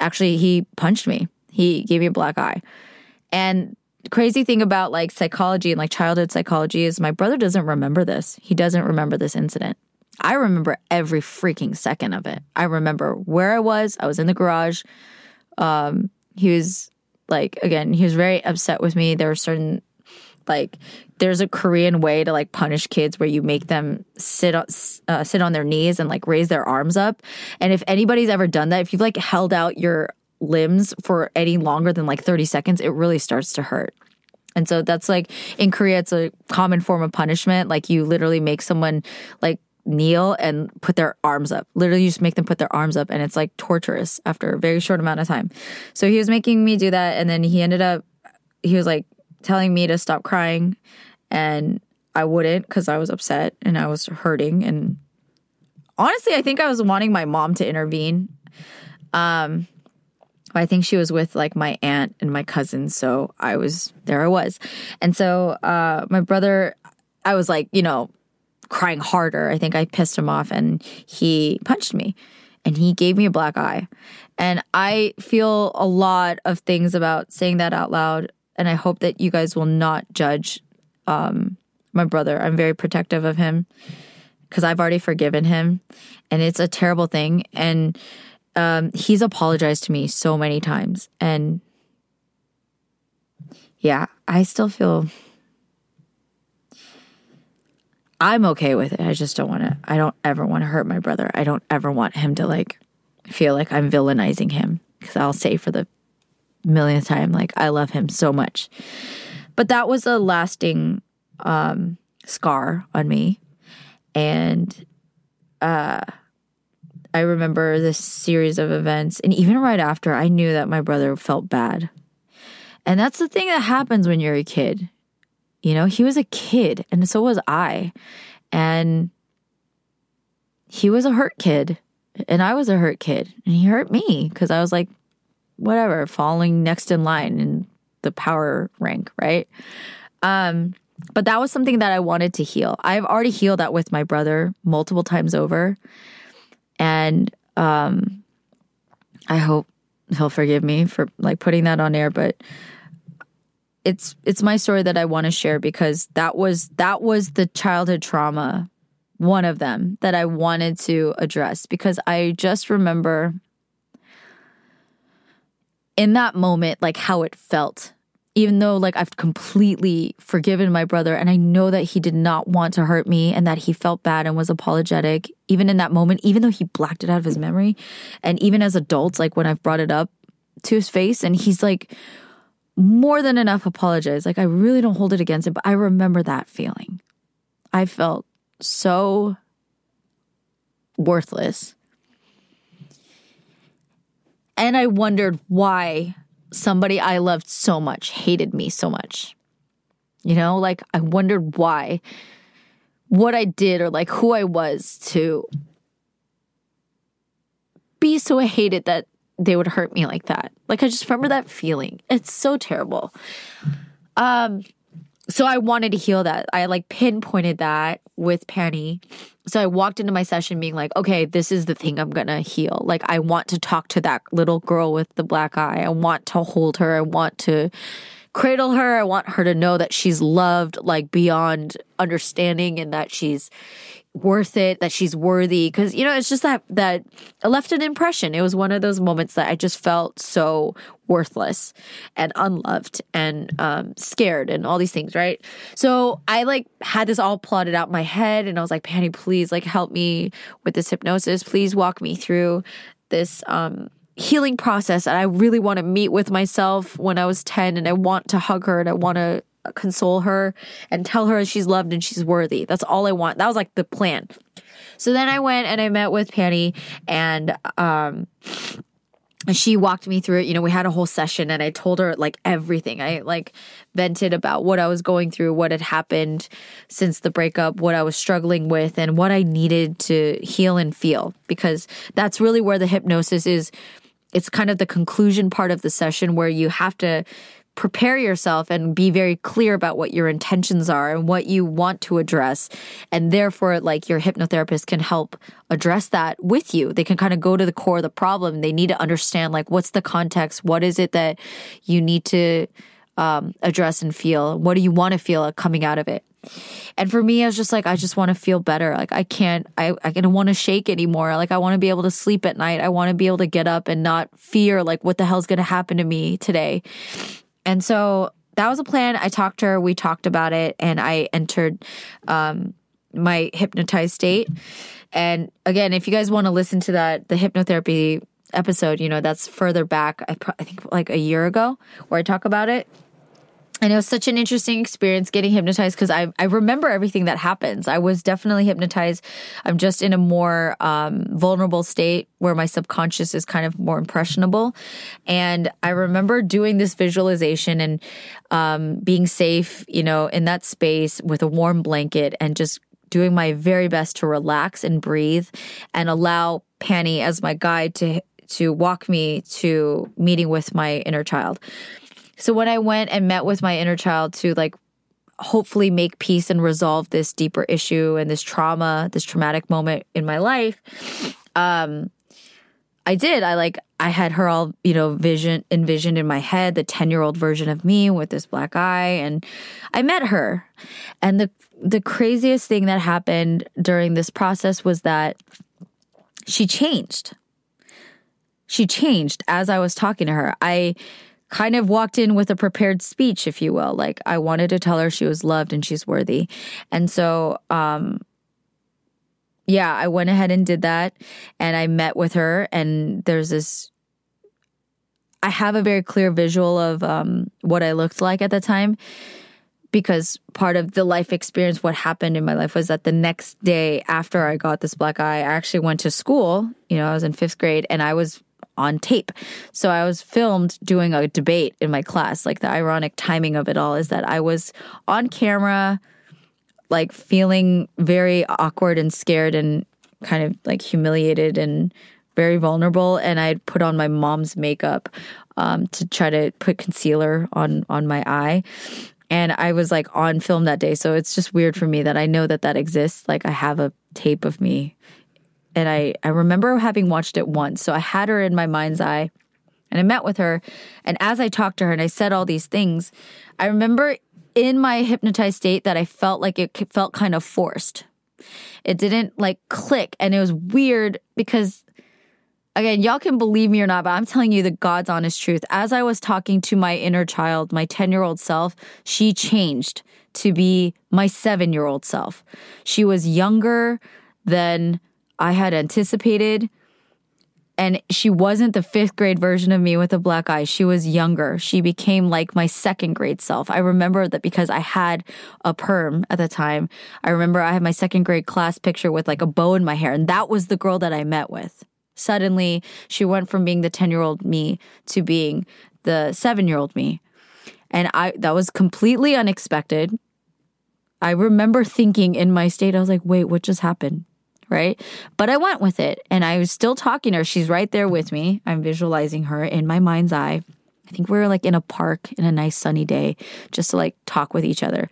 actually he punched me. He gave me a black eye. And crazy thing about like psychology and like childhood psychology is my brother doesn't remember this. He doesn't remember this incident. I remember every freaking second of it. I remember where I was. I was in the garage. Um, he was like again, he was very upset with me. There were certain like there's a Korean way to like punish kids where you make them sit on uh, sit on their knees and like raise their arms up. And if anybody's ever done that, if you've like held out your limbs for any longer than like 30 seconds, it really starts to hurt. And so that's like in Korea, it's a common form of punishment. Like you literally make someone like kneel and put their arms up. Literally, you just make them put their arms up, and it's like torturous after a very short amount of time. So he was making me do that, and then he ended up, he was like telling me to stop crying, and I wouldn't because I was upset and I was hurting. And honestly, I think I was wanting my mom to intervene. Um, I think she was with like my aunt and my cousins. So I was there. I was, and so uh, my brother, I was like, you know, crying harder. I think I pissed him off, and he punched me, and he gave me a black eye. And I feel a lot of things about saying that out loud, and I hope that you guys will not judge um, my brother. I'm very protective of him because I've already forgiven him, and it's a terrible thing. And um, he's apologized to me so many times, and yeah, I still feel I'm okay with it. I just don't want to. I don't ever want to hurt my brother. I don't ever want him to like feel like I'm villainizing him because I'll say for the millionth time, like I love him so much. But that was a lasting um, scar on me, and uh, I remember this series of events, and even right after, I knew that my brother felt bad. And that's the thing that happens when you're a kid. You know, he was a kid, and so was I. And he was a hurt kid, and I was a hurt kid, and he hurt me because I was like, whatever, falling next in line in the power rank, right? Um, but that was something that I wanted to heal. I've already healed that with my brother multiple times over. And um, I hope he'll forgive me for like putting that on air, but it's it's my story that I want to share because that was that was the childhood trauma one of them that I wanted to address because I just remember in that moment like how it felt even though like I've completely forgiven my brother and I know that he did not want to hurt me and that he felt bad and was apologetic even in that moment even though he blacked it out of his memory and even as adults like when I've brought it up to his face and he's like more than enough apologize. Like I really don't hold it against him, but I remember that feeling. I felt so worthless. And I wondered why somebody I loved so much hated me so much. You know, like I wondered why what I did or like who I was to be so hated that they would hurt me like that. Like I just remember that feeling. It's so terrible. Um so I wanted to heal that. I like pinpointed that with Penny. So I walked into my session being like, okay, this is the thing I'm gonna heal. Like I want to talk to that little girl with the black eye. I want to hold her. I want to cradle her. I want her to know that she's loved like beyond understanding and that she's worth it, that she's worthy. Cause, you know, it's just that, that left an impression. It was one of those moments that I just felt so worthless and unloved and um, scared and all these things, right? So I like had this all plotted out in my head and I was like, Penny, please like help me with this hypnosis. Please walk me through this, um, healing process and I really want to meet with myself when I was 10 and I want to hug her and I want to console her and tell her she's loved and she's worthy. That's all I want. That was like the plan. So then I went and I met with Penny and um she walked me through it. You know, we had a whole session and I told her like everything. I like vented about what I was going through, what had happened since the breakup, what I was struggling with, and what I needed to heal and feel. Because that's really where the hypnosis is. It's kind of the conclusion part of the session where you have to prepare yourself and be very clear about what your intentions are and what you want to address. And therefore, like your hypnotherapist can help address that with you. They can kind of go to the core of the problem. They need to understand, like, what's the context? What is it that you need to um, address and feel? What do you want to feel coming out of it? And for me, I was just like, I just want to feel better. Like I can't, I, I don't want to shake anymore. Like I want to be able to sleep at night. I want to be able to get up and not fear like what the hell's going to happen to me today. And so that was a plan. I talked to her, we talked about it, and I entered um, my hypnotized state. And again, if you guys want to listen to that, the hypnotherapy episode, you know, that's further back, I, I think like a year ago, where I talk about it and it was such an interesting experience getting hypnotized because I, I remember everything that happens. I was definitely hypnotized. I'm just in a more um, vulnerable state where my subconscious is kind of more impressionable. And I remember doing this visualization and um, being safe, you know, in that space with a warm blanket and just doing my very best to relax and breathe and allow Penny as my guide to to walk me to meeting with my inner child. So when I went and met with my inner child to like hopefully make peace and resolve this deeper issue and this trauma, this traumatic moment in my life, um, I did. I like I had her all, you know, vision envisioned in my head, the 10-year-old version of me with this black eye and I met her. And the the craziest thing that happened during this process was that she changed. She changed as I was talking to her. I kind of walked in with a prepared speech, if you will. Like I wanted to tell her she was loved and she's worthy. And so, um, yeah, I went ahead and did that and I met with her and there's this I have a very clear visual of um, what I looked like at the time because part of the life experience, what happened in my life was that the next day after I got this black eye, I actually went to school. You know, I was in fifth grade and I was on tape. So I was filmed doing a debate in my class. Like the ironic timing of it all is that I was on camera, like feeling very awkward and scared and kind of like humiliated and very vulnerable. And I'd put on my mom's makeup um, to try to put concealer on on my eye. And I was like on film that day. So it's just weird for me that I know that that exists. Like I have a tape of me and I, I remember having watched it once. So I had her in my mind's eye and I met with her. And as I talked to her and I said all these things, I remember in my hypnotized state that I felt like it felt kind of forced. It didn't like click. And it was weird because, again, y'all can believe me or not, but I'm telling you the God's honest truth. As I was talking to my inner child, my 10 year old self, she changed to be my seven year old self. She was younger than I had anticipated. And she wasn't the fifth grade version of me with a black eye. She was younger. She became like my second grade self. I remember that because I had a perm at the time. I remember I had my second grade class picture with like a bow in my hair. And that was the girl that I met with. Suddenly, she went from being the 10 year old me to being the seven year old me. And I, that was completely unexpected. I remember thinking in my state, I was like, wait, what just happened? Right? But I went with it and I was still talking to her. She's right there with me. I'm visualizing her in my mind's eye. I think we were like in a park in a nice sunny day just to like talk with each other.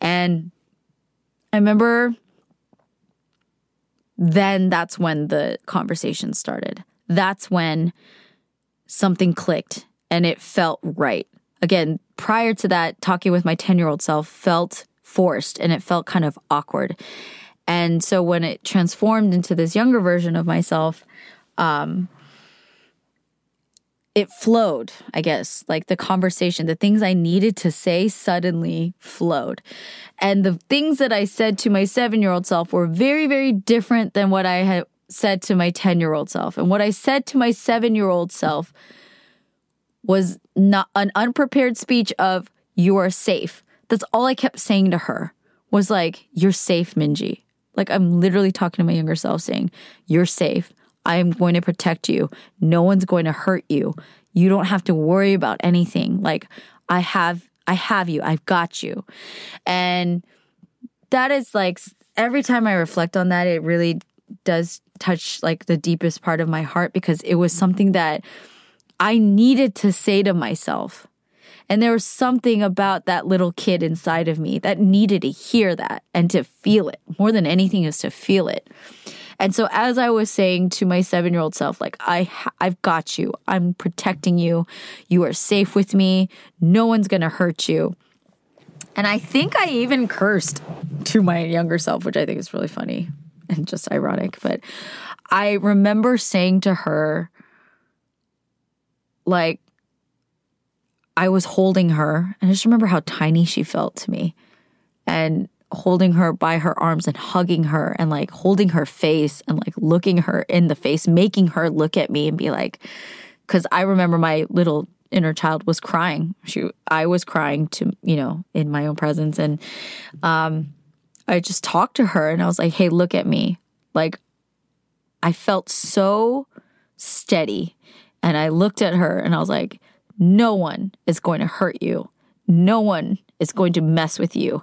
And I remember then that's when the conversation started. That's when something clicked and it felt right. Again, prior to that, talking with my 10 year old self felt forced and it felt kind of awkward. And so when it transformed into this younger version of myself, um, it flowed, I guess, like the conversation, the things I needed to say suddenly flowed. And the things that I said to my seven year old self were very, very different than what I had said to my 10 year old self. And what I said to my seven year old self was not an unprepared speech of, you are safe. That's all I kept saying to her was like, you're safe, Minji. Like I'm literally talking to my younger self saying, You're safe. I am going to protect you. No one's going to hurt you. You don't have to worry about anything. Like I have I have you. I've got you. And that is like every time I reflect on that, it really does touch like the deepest part of my heart because it was something that I needed to say to myself. And there was something about that little kid inside of me that needed to hear that and to feel it. More than anything is to feel it. And so as I was saying to my 7-year-old self like I I've got you. I'm protecting you. You are safe with me. No one's going to hurt you. And I think I even cursed to my younger self, which I think is really funny and just ironic, but I remember saying to her like I was holding her, and I just remember how tiny she felt to me. And holding her by her arms and hugging her and like holding her face and like looking her in the face, making her look at me and be like, because I remember my little inner child was crying. She, I was crying to, you know, in my own presence. And um, I just talked to her and I was like, hey, look at me. Like, I felt so steady. And I looked at her and I was like, no one is going to hurt you. No one is going to mess with you.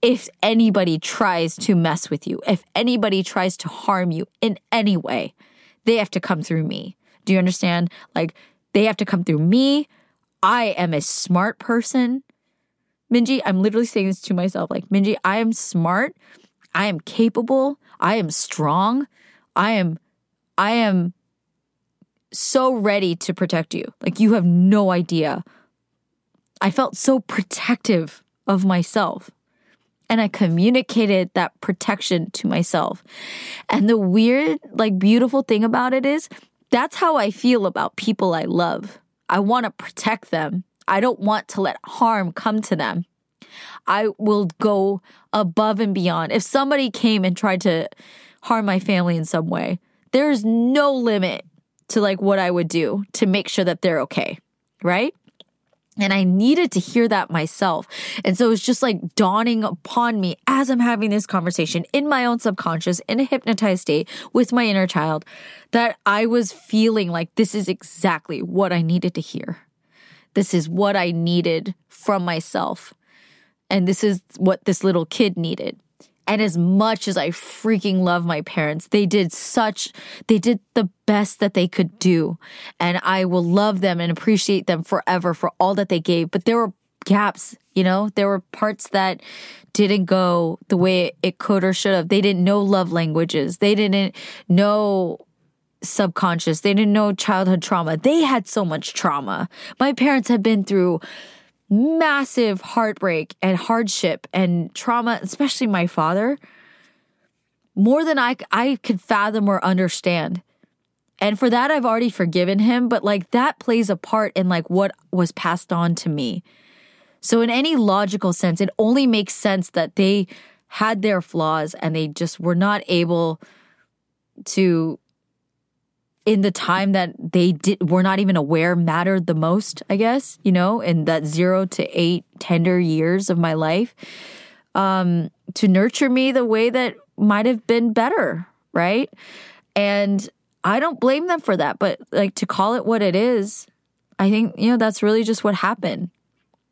If anybody tries to mess with you, if anybody tries to harm you in any way, they have to come through me. Do you understand? Like, they have to come through me. I am a smart person. Minji, I'm literally saying this to myself like, Minji, I am smart. I am capable. I am strong. I am, I am so ready to protect you. Like, you have no idea. I felt so protective of myself. And I communicated that protection to myself. And the weird, like, beautiful thing about it is that's how I feel about people I love. I want to protect them. I don't want to let harm come to them. I will go above and beyond. If somebody came and tried to harm my family in some way, there's no limit to like what I would do to make sure that they're okay, right? And I needed to hear that myself. And so it's just like dawning upon me as I'm having this conversation in my own subconscious, in a hypnotized state with my inner child, that I was feeling like this is exactly what I needed to hear. This is what I needed from myself. And this is what this little kid needed. And as much as I freaking love my parents, they did such, they did the best that they could do. And I will love them and appreciate them forever for all that they gave. But there were gaps, you know, there were parts that didn't go the way it could or should have. They didn't know love languages. They didn't know subconscious. They didn't know childhood trauma. They had so much trauma. My parents had been through massive heartbreak and hardship and trauma, especially my father, more than I, I could fathom or understand. And for that, I've already forgiven him, but like that plays a part in like what was passed on to me. So, in any logical sense, it only makes sense that they had their flaws and they just were not able to in the time that they did were not even aware mattered the most i guess you know in that zero to eight tender years of my life um to nurture me the way that might have been better right? And i don't blame them for that but like to call it what it is i think you know that's really just what happened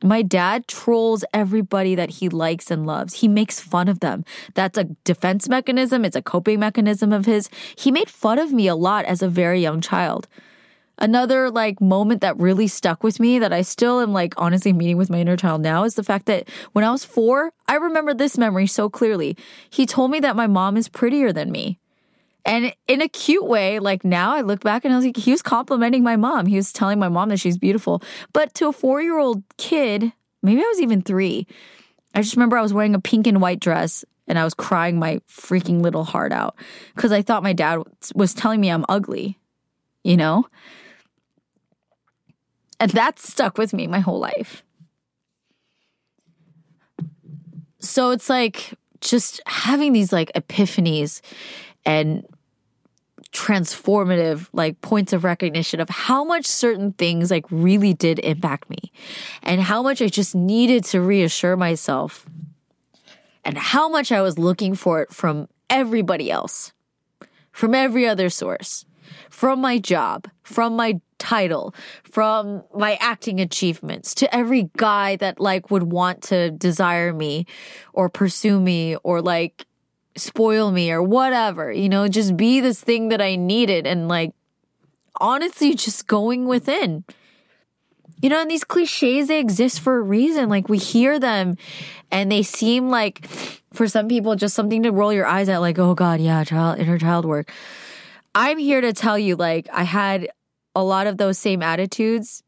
my dad trolls everybody that he likes and loves. He makes fun of them. That's a defense mechanism, it's a coping mechanism of his. He made fun of me a lot as a very young child. Another like moment that really stuck with me that I still am like honestly meeting with my inner child now is the fact that when I was 4, I remember this memory so clearly. He told me that my mom is prettier than me. And in a cute way, like now I look back and I was like, he was complimenting my mom. He was telling my mom that she's beautiful. But to a four year old kid, maybe I was even three, I just remember I was wearing a pink and white dress and I was crying my freaking little heart out because I thought my dad was telling me I'm ugly, you know? And that stuck with me my whole life. So it's like just having these like epiphanies and transformative like points of recognition of how much certain things like really did impact me and how much I just needed to reassure myself and how much I was looking for it from everybody else, from every other source, from my job, from my title, from my acting achievements to every guy that like would want to desire me or pursue me or like spoil me or whatever, you know, just be this thing that I needed and like honestly just going within. You know, and these cliches, they exist for a reason. Like we hear them and they seem like for some people just something to roll your eyes at, like, oh God, yeah, child inner child work. I'm here to tell you, like, I had a lot of those same attitudes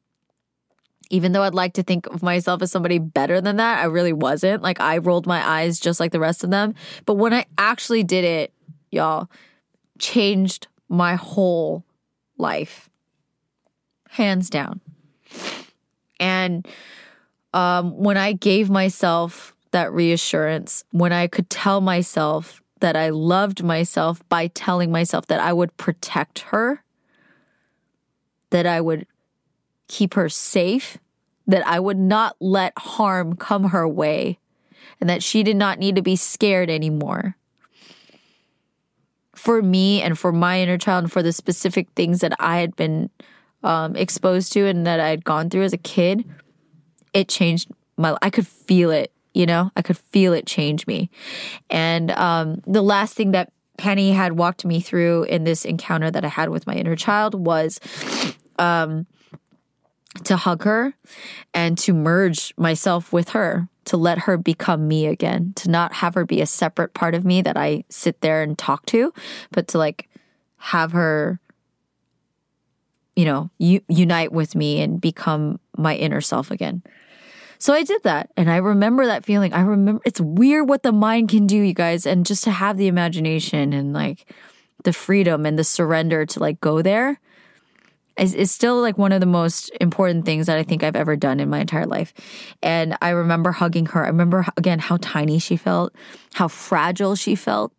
even though I'd like to think of myself as somebody better than that, I really wasn't. Like I rolled my eyes just like the rest of them. But when I actually did it, y'all, changed my whole life. Hands down. And um, when I gave myself that reassurance, when I could tell myself that I loved myself by telling myself that I would protect her, that I would keep her safe, that I would not let harm come her way, and that she did not need to be scared anymore. For me and for my inner child, and for the specific things that I had been um, exposed to and that I had gone through as a kid, it changed my. I could feel it. You know, I could feel it change me. And um, the last thing that Penny had walked me through in this encounter that I had with my inner child was um, to hug her and to merge myself with her, to let her become me again, to not have her be a separate part of me that I sit there and talk to, but to like have her, you know, u- unite with me and become my inner self again. So I did that. And I remember that feeling. I remember it's weird what the mind can do, you guys. And just to have the imagination and like the freedom and the surrender to like go there is, is still like one of the most important things that I think I've ever done in my entire life. And I remember hugging her. I remember again how tiny she felt, how fragile she felt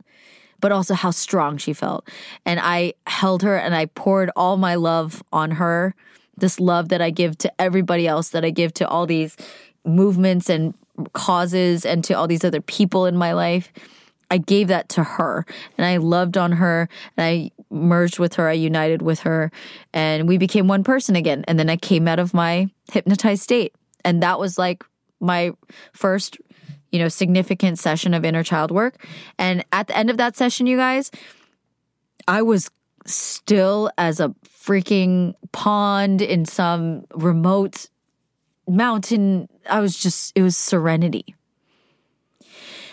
but also how strong she felt. And I held her and I poured all my love on her. This love that I give to everybody else, that I give to all these movements and causes and to all these other people in my life. I gave that to her and I loved on her and I merged with her. I united with her and we became one person again. And then I came out of my hypnotized state. And that was like my first, you know, significant session of inner child work. And at the end of that session, you guys, I was still as a freaking pond in some remote mountain. I was just, it was serenity.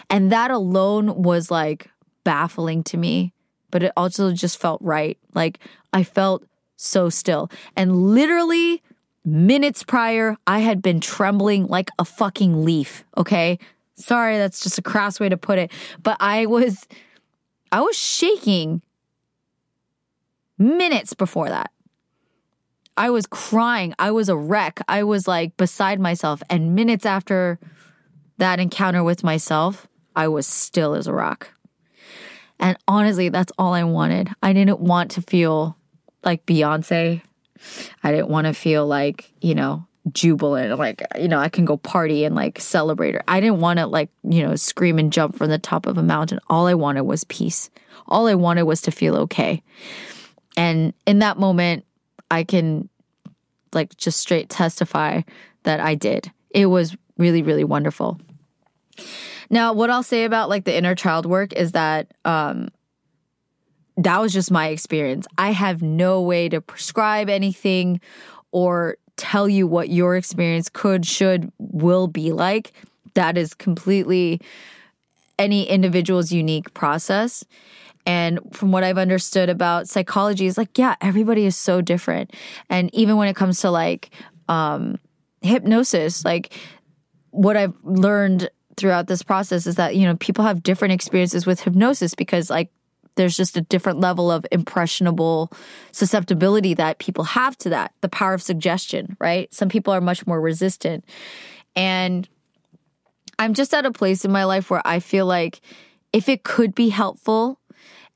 And that alone was like baffling to me, but it also just felt right. Like I felt so still. And literally minutes prior, I had been trembling like a fucking leaf. Okay. Sorry, that's just a crass way to put it. But I was, I was shaking minutes before that. I was crying. I was a wreck. I was like beside myself. And minutes after that encounter with myself, I was still as a rock. And honestly, that's all I wanted. I didn't want to feel like Beyonce. I didn't want to feel like, you know, jubilant, like, you know, I can go party and like celebrate her. I didn't want to like, you know, scream and jump from the top of a mountain. All I wanted was peace. All I wanted was to feel okay. And in that moment, I can like just straight testify that I did. It was really, really wonderful. Now, what I'll say about like the inner child work is that um that was just my experience. I have no way to prescribe anything or tell you what your experience could, should, will be like. That is completely any individual's unique process. And from what I've understood about psychology, is like, yeah, everybody is so different. And even when it comes to like um, hypnosis, like what I've learned throughout this process is that, you know, people have different experiences with hypnosis because like there's just a different level of impressionable susceptibility that people have to that, the power of suggestion, right? Some people are much more resistant. And I'm just at a place in my life where I feel like if it could be helpful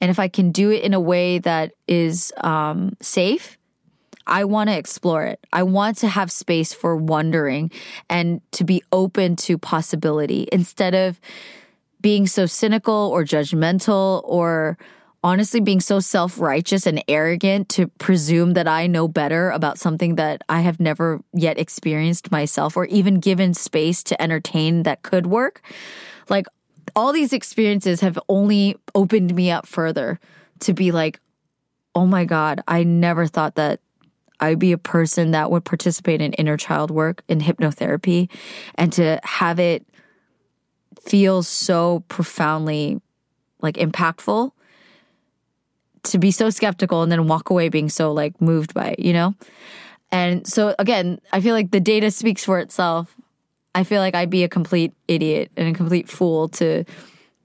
and if I can do it in a way that is um, safe, I want to explore it. I want to have space for wondering and to be open to possibility instead of being so cynical or judgmental or honestly being so self righteous and arrogant to presume that I know better about something that I have never yet experienced myself or even given space to entertain that could work. Like, all these experiences have only opened me up further to be like, oh my God, I never thought that I'd be a person that would participate in inner child work in hypnotherapy and to have it feel so profoundly like impactful to be so skeptical and then walk away being so like moved by it, you know? And so again, I feel like the data speaks for itself. I feel like I'd be a complete idiot and a complete fool to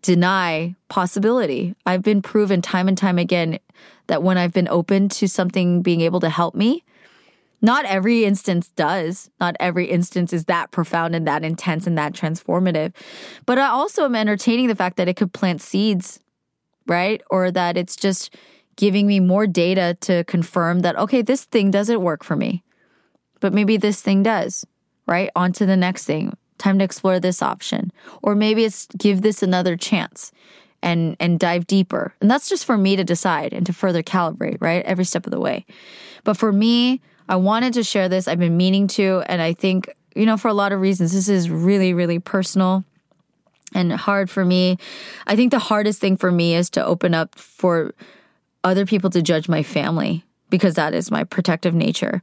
deny possibility. I've been proven time and time again that when I've been open to something being able to help me, not every instance does. Not every instance is that profound and that intense and that transformative. But I also am entertaining the fact that it could plant seeds, right? Or that it's just giving me more data to confirm that, okay, this thing doesn't work for me, but maybe this thing does, right? On to the next thing. Time to explore this option. Or maybe it's give this another chance and and dive deeper. And that's just for me to decide and to further calibrate, right? Every step of the way. But for me, I wanted to share this. I've been meaning to and I think, you know, for a lot of reasons this is really really personal and hard for me. I think the hardest thing for me is to open up for other people to judge my family because that is my protective nature.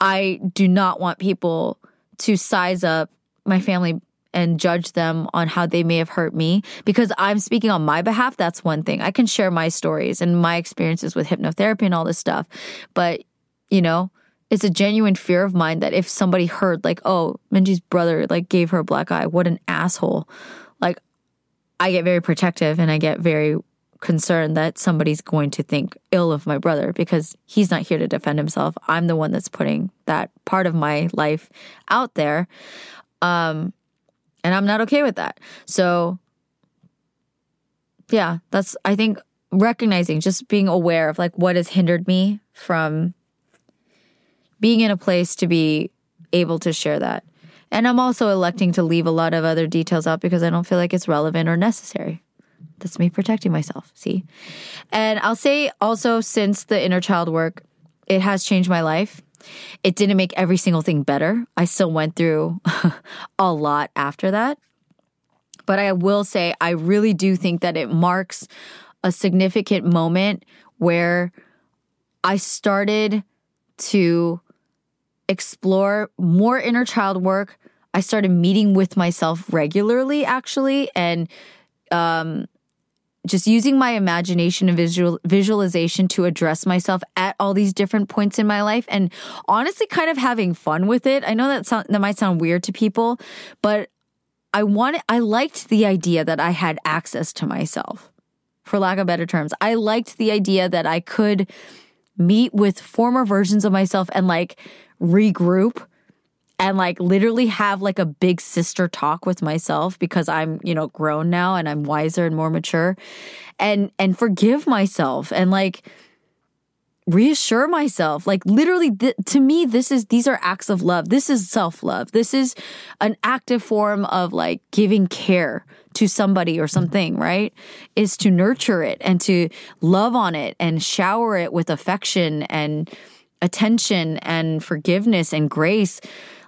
I do not want people to size up my family and judge them on how they may have hurt me because I'm speaking on my behalf. That's one thing. I can share my stories and my experiences with hypnotherapy and all this stuff. But, you know, it's a genuine fear of mine that if somebody heard, like, oh, Minji's brother, like, gave her a black eye, what an asshole. Like, I get very protective and I get very concerned that somebody's going to think ill of my brother because he's not here to defend himself. I'm the one that's putting that part of my life out there. Um, and I'm not okay with that. So, yeah, that's, I think, recognizing, just being aware of like what has hindered me from being in a place to be able to share that. And I'm also electing to leave a lot of other details out because I don't feel like it's relevant or necessary. That's me protecting myself. See? And I'll say also, since the inner child work, it has changed my life. It didn't make every single thing better. I still went through a lot after that. But I will say, I really do think that it marks a significant moment where I started to explore more inner child work. I started meeting with myself regularly, actually, and um, just using my imagination and visual visualization to address myself at all these different points in my life and honestly kind of having fun with it. I know that sound, that might sound weird to people, but I wanted I liked the idea that I had access to myself. For lack of better terms, I liked the idea that I could meet with former versions of myself and like regroup and like literally have like a big sister talk with myself because I'm, you know, grown now and I'm wiser and more mature and and forgive myself and like reassure myself. Like literally th- to me this is these are acts of love. This is self-love. This is an active form of like giving care to somebody or something right is to nurture it and to love on it and shower it with affection and attention and forgiveness and grace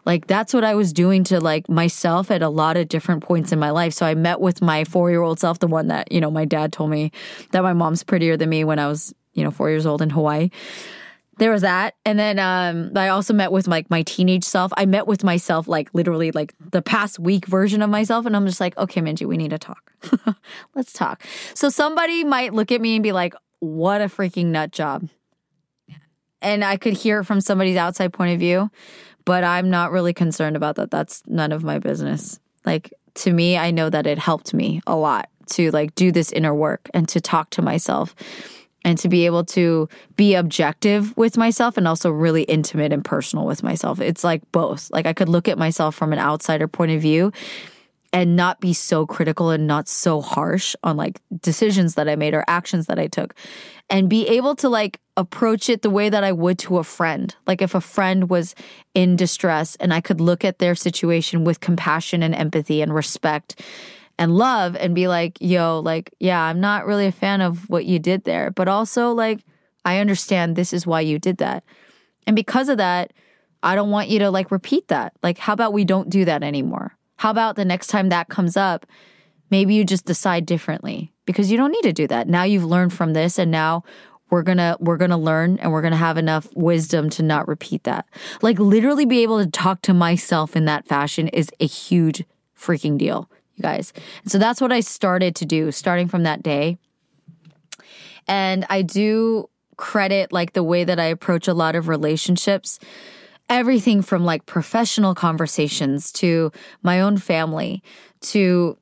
like that's what I was doing to like myself at a lot of different points in my life. So I met with my four year old self, the one that, you know, my dad told me that my mom's prettier than me when I was, you know, four years old in Hawaii. There was that. And then um, I also met with like my teenage self. I met with myself like literally like the past week version of myself. And I'm just like, okay, Minji, we need to talk. Let's talk. So somebody might look at me and be like, what a freaking nut job. And I could hear from somebody's outside point of view but I'm not really concerned about that. That's none of my business. Like to me, I know that it helped me a lot to like do this inner work and to talk to myself and to be able to be objective with myself and also really intimate and personal with myself. It's like both. Like I could look at myself from an outsider point of view and not be so critical and not so harsh on like decisions that I made or actions that I took and be able to like approach it the way that I would to a friend. Like if a friend was in distress and I could look at their situation with compassion and empathy and respect and love and be like, yo, like, yeah, I'm not really a fan of what you did there, but also like, I understand this is why you did that. And because of that, I don't want you to like repeat that. Like, how about we don't do that anymore? How about the next time that comes up, maybe you just decide differently because you don't need to do that. Now you've learned from this and now we're going to we're going to learn and we're going to have enough wisdom to not repeat that. Like literally be able to talk to myself in that fashion is a huge freaking deal, you guys. And so that's what I started to do starting from that day. And I do credit like the way that I approach a lot of relationships everything from like professional conversations to my own family to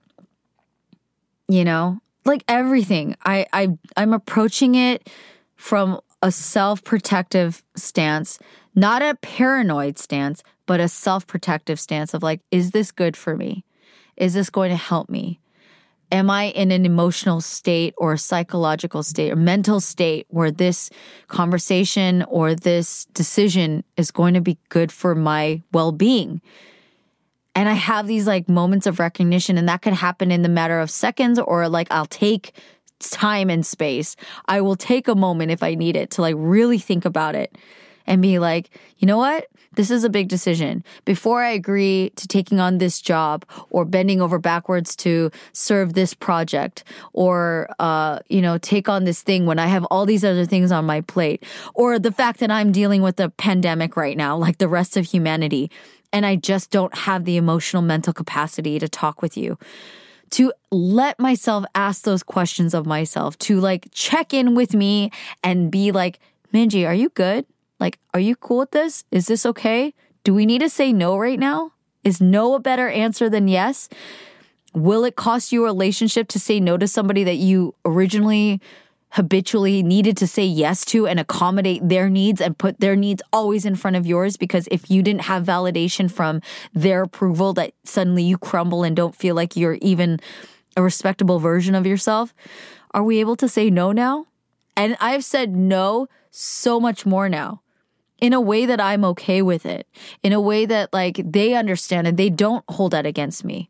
you know like everything i i i'm approaching it from a self-protective stance not a paranoid stance but a self-protective stance of like is this good for me is this going to help me am I in an emotional state or a psychological state or mental state where this conversation or this decision is going to be good for my well being? And I have these like moments of recognition, and that could happen in the matter of seconds, or like I'll take time and space. I will take a moment if I need it to like really think about it and be like, you know what? This is a big decision. Before I agree to taking on this job or bending over backwards to serve this project or, uh, you know, take on this thing when I have all these other things on my plate or the fact that I'm dealing with a pandemic right now, like the rest of humanity, and I just don't have the emotional mental capacity to talk with you to let myself ask those questions of myself, to like check in with me and be like, Minji, are you good? Like, are you cool with this? Is this okay? Do we need to say no right now? Is no a better answer than yes? Will it cost you a relationship to say no to somebody that you originally habitually needed to say yes to and accommodate their needs and put their needs always in front of yours because if you didn't have validation from their approval that suddenly you crumble and don't feel like you're even a respectable version of yourself are we able to say no now and i've said no so much more now in a way that i'm okay with it in a way that like they understand and they don't hold that against me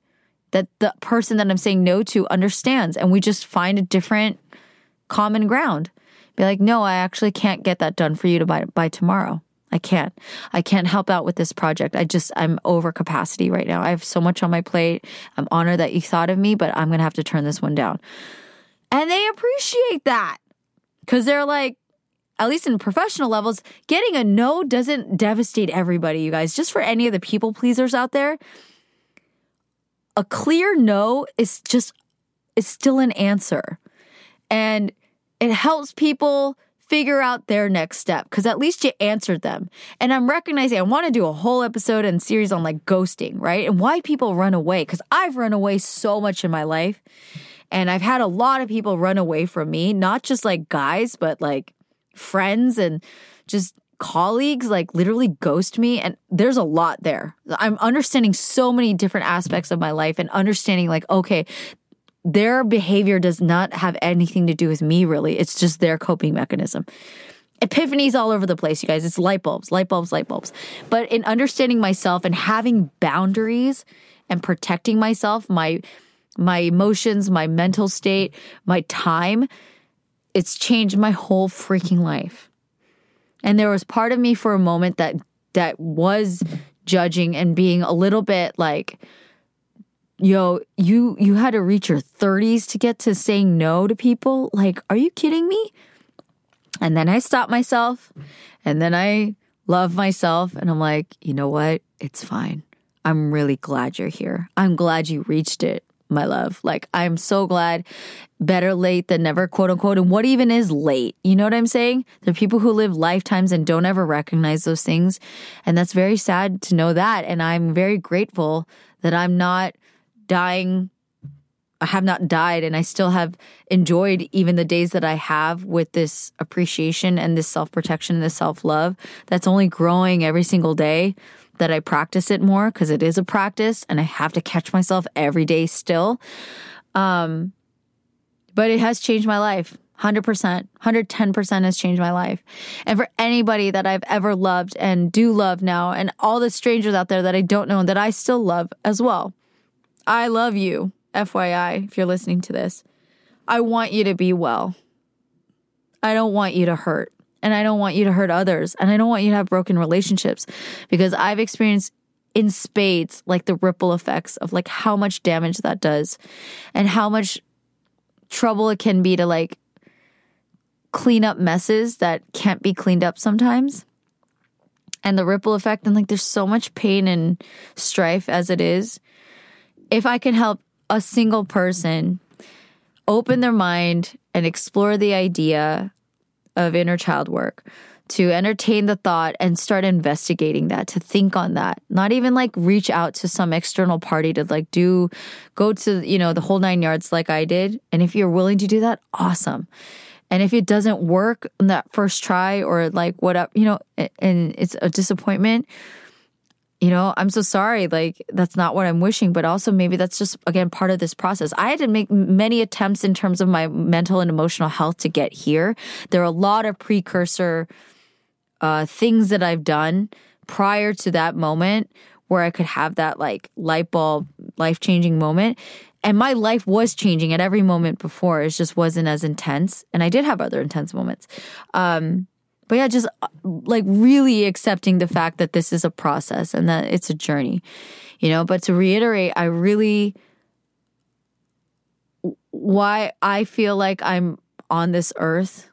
that the person that i'm saying no to understands and we just find a different common ground. Be like, no, I actually can't get that done for you to by, by tomorrow. I can't. I can't help out with this project. I just, I'm over capacity right now. I have so much on my plate. I'm honored that you thought of me, but I'm going to have to turn this one down. And they appreciate that because they're like, at least in professional levels, getting a no doesn't devastate everybody, you guys. Just for any of the people pleasers out there, a clear no is just, is still an answer. And it helps people figure out their next step because at least you answered them. And I'm recognizing I want to do a whole episode and series on like ghosting, right? And why people run away because I've run away so much in my life. And I've had a lot of people run away from me, not just like guys, but like friends and just colleagues like literally ghost me and there's a lot there. I'm understanding so many different aspects of my life and understanding like okay, their behavior does not have anything to do with me, really. It's just their coping mechanism. Epiphanies all over the place, you guys. It's light bulbs, light bulbs, light bulbs. But in understanding myself and having boundaries and protecting myself, my my emotions, my mental state, my time, it's changed my whole freaking life. And there was part of me for a moment that that was judging and being a little bit like yo, you you had to reach your 30s to get to saying no to people? Like, are you kidding me? And then I stopped myself and then I love myself and I'm like, you know what? It's fine. I'm really glad you're here. I'm glad you reached it, my love. Like, I'm so glad. Better late than never, quote unquote. And what even is late? You know what I'm saying? There are people who live lifetimes and don't ever recognize those things. And that's very sad to know that. And I'm very grateful that I'm not dying I have not died and I still have enjoyed even the days that I have with this appreciation and this self-protection and this self-love that's only growing every single day that I practice it more because it is a practice and I have to catch myself every day still. Um but it has changed my life. 100%, 110% has changed my life. And for anybody that I've ever loved and do love now, and all the strangers out there that I don't know and that I still love as well, I love you, FYI, if you're listening to this. I want you to be well. I don't want you to hurt. And I don't want you to hurt others. And I don't want you to have broken relationships because I've experienced in spades like the ripple effects of like how much damage that does and how much trouble it can be to like clean up messes that can't be cleaned up sometimes. And the ripple effect, and like there's so much pain and strife as it is if I can help a single person open their mind and explore the idea of inner child work, to entertain the thought and start investigating that, to think on that, not even like reach out to some external party to like do, go to, you know, the whole nine yards like I did. And if you're willing to do that, awesome. And if it doesn't work on that first try or like whatever, you know, and it's a disappointment, you know, I'm so sorry. Like, that's not what I'm wishing, but also maybe that's just, again, part of this process. I had to make many attempts in terms of my mental and emotional health to get here. There are a lot of precursor uh, things that I've done prior to that moment where I could have that like light bulb, life changing moment. And my life was changing at every moment before. It just wasn't as intense. And I did have other intense moments. Um, but yeah, just uh, like really accepting the fact that this is a process and that it's a journey, you know. But to reiterate, I really why I feel like I'm on this earth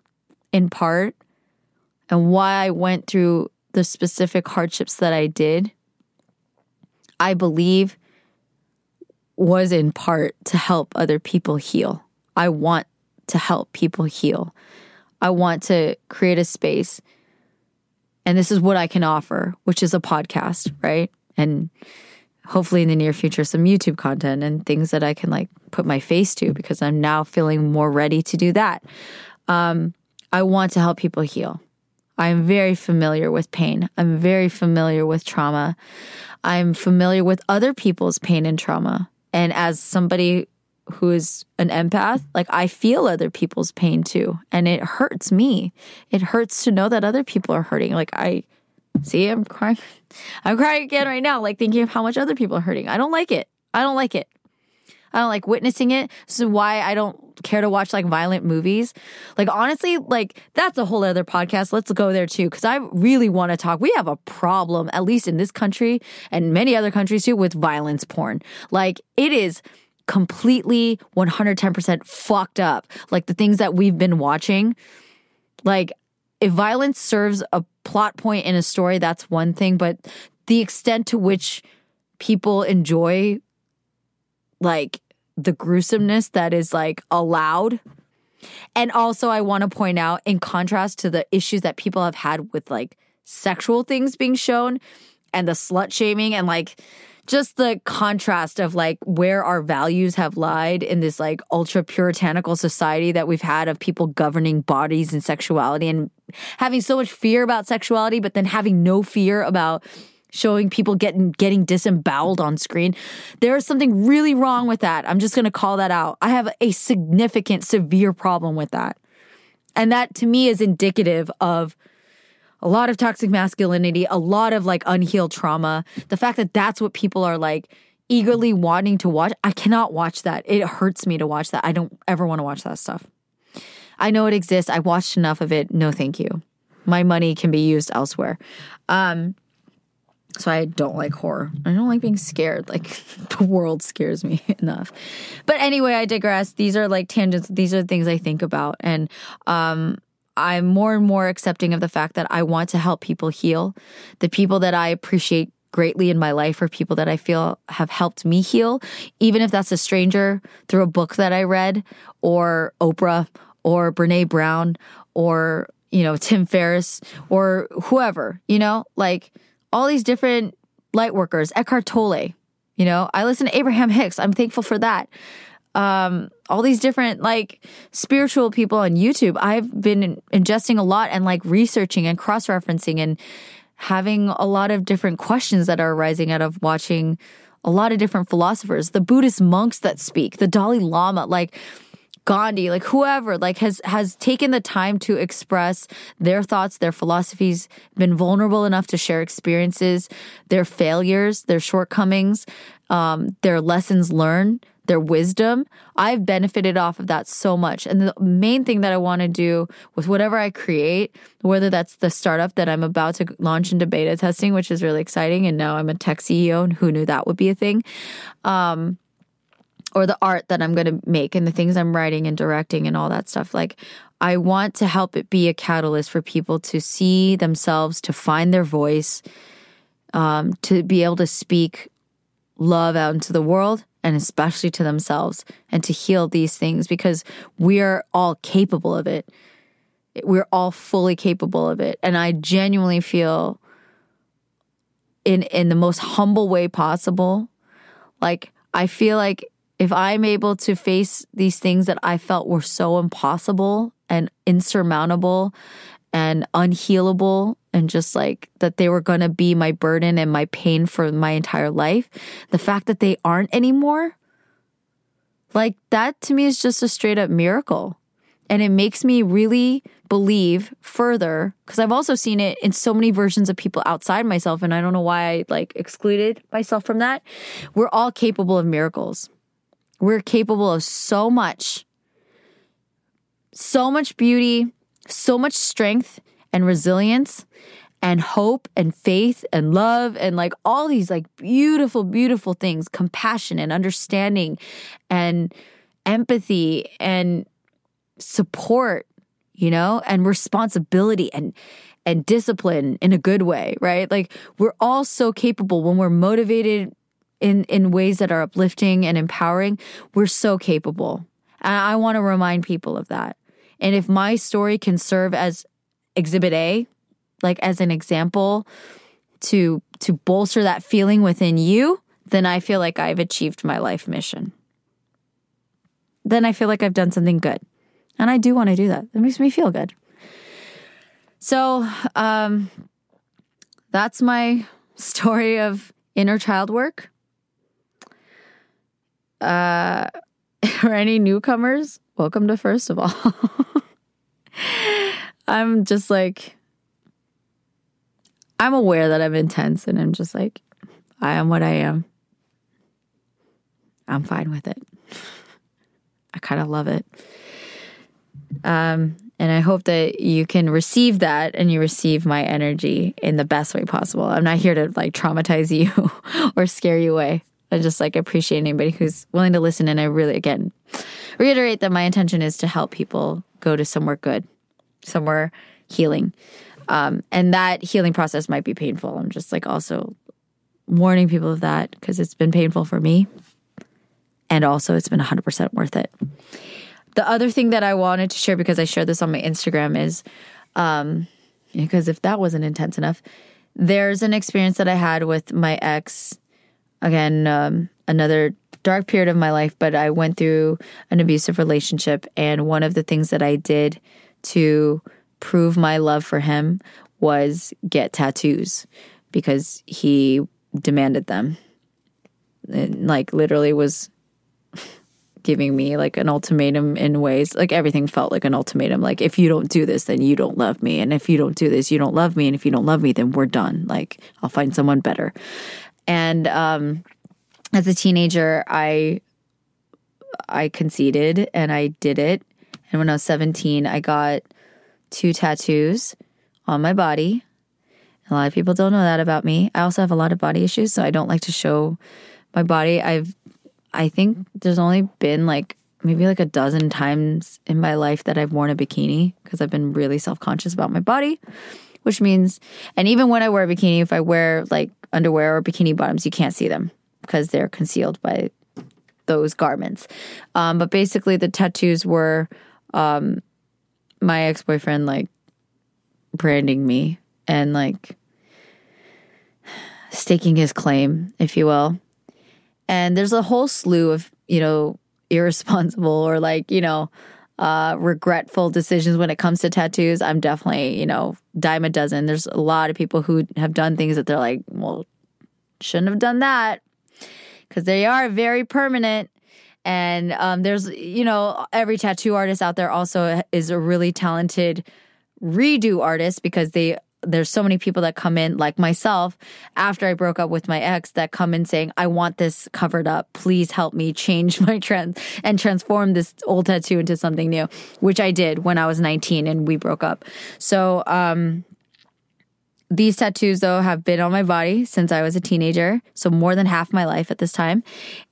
in part and why I went through the specific hardships that I did, I believe was in part to help other people heal. I want to help people heal. I want to create a space. And this is what I can offer, which is a podcast, right? And hopefully in the near future, some YouTube content and things that I can like put my face to because I'm now feeling more ready to do that. Um, I want to help people heal. I'm very familiar with pain. I'm very familiar with trauma. I'm familiar with other people's pain and trauma. And as somebody who is an empath, like I feel other people's pain too. And it hurts me. It hurts to know that other people are hurting. Like I see, I'm crying. I'm crying again right now, like thinking of how much other people are hurting. I don't like it. I don't like it. I don't like witnessing it. So why I don't care to watch like violent movies. Like honestly, like that's a whole other podcast. Let's go there too cuz I really want to talk. We have a problem at least in this country and many other countries too with violence porn. Like it is completely 110% fucked up. Like the things that we've been watching. Like if violence serves a plot point in a story, that's one thing, but the extent to which people enjoy like the gruesomeness that is like allowed. And also, I want to point out, in contrast to the issues that people have had with like sexual things being shown and the slut shaming and like just the contrast of like where our values have lied in this like ultra puritanical society that we've had of people governing bodies and sexuality and having so much fear about sexuality, but then having no fear about showing people getting getting disemboweled on screen. There is something really wrong with that. I'm just going to call that out. I have a significant severe problem with that. And that to me is indicative of a lot of toxic masculinity, a lot of like unhealed trauma. The fact that that's what people are like eagerly wanting to watch. I cannot watch that. It hurts me to watch that. I don't ever want to watch that stuff. I know it exists. I watched enough of it. No, thank you. My money can be used elsewhere. Um, so I don't like horror. I don't like being scared. Like the world scares me enough. But anyway, I digress. These are like tangents. These are things I think about. And um I'm more and more accepting of the fact that I want to help people heal. The people that I appreciate greatly in my life are people that I feel have helped me heal, even if that's a stranger through a book that I read, or Oprah, or Brene Brown, or, you know, Tim Ferriss, or whoever, you know, like all these different light workers, Eckhart Tolle, you know, I listen to Abraham Hicks. I'm thankful for that. Um, all these different like spiritual people on YouTube. I've been ingesting a lot and like researching and cross referencing and having a lot of different questions that are arising out of watching a lot of different philosophers, the Buddhist monks that speak, the Dalai Lama, like Gandhi, like whoever, like has has taken the time to express their thoughts, their philosophies, been vulnerable enough to share experiences, their failures, their shortcomings, um, their lessons learned, their wisdom. I've benefited off of that so much. And the main thing that I want to do with whatever I create, whether that's the startup that I'm about to launch into beta testing, which is really exciting, and now I'm a tech CEO, and who knew that would be a thing. Um, or the art that I'm going to make and the things I'm writing and directing and all that stuff. Like, I want to help it be a catalyst for people to see themselves, to find their voice, um, to be able to speak love out into the world and especially to themselves and to heal these things because we're all capable of it. We're all fully capable of it. And I genuinely feel in in the most humble way possible like I feel like if I'm able to face these things that I felt were so impossible and insurmountable and unhealable and just like that they were going to be my burden and my pain for my entire life, the fact that they aren't anymore, like that to me is just a straight up miracle. And it makes me really believe further because I've also seen it in so many versions of people outside myself. And I don't know why I like excluded myself from that. We're all capable of miracles. We're capable of so much, so much beauty, so much strength, and resilience and hope and faith and love and like all these like beautiful, beautiful things, compassion and understanding and empathy and support, you know, and responsibility and and discipline in a good way, right? Like we're all so capable when we're motivated in in ways that are uplifting and empowering. We're so capable. And I want to remind people of that. And if my story can serve as exhibit A, like as an example to to bolster that feeling within you, then I feel like I've achieved my life mission. Then I feel like I've done something good. And I do want to do that. It makes me feel good. So, um that's my story of inner child work. Uh for any newcomers, welcome to first of all. I'm just like I'm aware that I'm intense and I'm just like, I am what I am. I'm fine with it. I kind of love it. Um, and I hope that you can receive that and you receive my energy in the best way possible. I'm not here to like traumatize you or scare you away. I just like appreciate anybody who's willing to listen. And I really, again, reiterate that my intention is to help people go to somewhere good, somewhere healing. Um, and that healing process might be painful. I'm just like also warning people of that because it's been painful for me. And also, it's been 100% worth it. The other thing that I wanted to share because I shared this on my Instagram is um, because if that wasn't intense enough, there's an experience that I had with my ex. Again, um, another dark period of my life, but I went through an abusive relationship. And one of the things that I did to prove my love for him was get tattoos because he demanded them. And like literally was giving me like an ultimatum in ways like everything felt like an ultimatum like if you don't do this then you don't love me and if you don't do this you don't love me and if you don't love me then we're done like I'll find someone better. And um as a teenager I I conceded and I did it. And when I was 17 I got two tattoos on my body. A lot of people don't know that about me. I also have a lot of body issues, so I don't like to show my body. I've I think there's only been like maybe like a dozen times in my life that I've worn a bikini because I've been really self-conscious about my body, which means and even when I wear a bikini, if I wear like underwear or bikini bottoms, you can't see them because they're concealed by those garments. Um, but basically, the tattoos were um, my ex boyfriend like branding me and like staking his claim, if you will. And there's a whole slew of, you know, irresponsible or like, you know, uh, regretful decisions when it comes to tattoos. I'm definitely, you know, dime a dozen. There's a lot of people who have done things that they're like, well, shouldn't have done that because they are very permanent. And um, there's, you know, every tattoo artist out there also is a really talented redo artist because they there's so many people that come in like myself after I broke up with my ex that come in saying, I want this covered up. Please help me change my trend and transform this old tattoo into something new, which I did when I was 19 and we broke up. So, um, these tattoos, though, have been on my body since I was a teenager, so more than half my life at this time.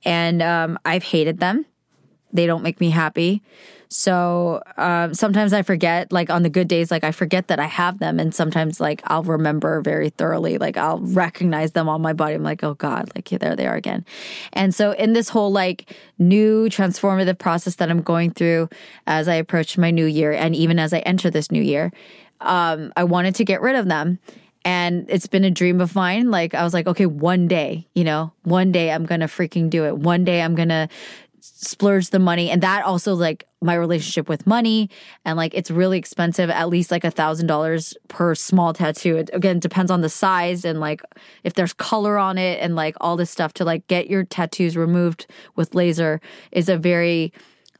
And um, I've hated them. They don't make me happy. So um, sometimes I forget, like on the good days, like I forget that I have them. And sometimes, like, I'll remember very thoroughly, like, I'll recognize them on my body. I'm like, oh God, like, there they are again. And so, in this whole like new transformative process that I'm going through as I approach my new year, and even as I enter this new year, um, I wanted to get rid of them and it's been a dream of mine. Like, I was like, okay, one day, you know, one day I'm gonna freaking do it. One day I'm gonna splurge the money. And that also, like, my relationship with money. And like, it's really expensive, at least like a thousand dollars per small tattoo. It again depends on the size and like if there's color on it and like all this stuff to like get your tattoos removed with laser is a very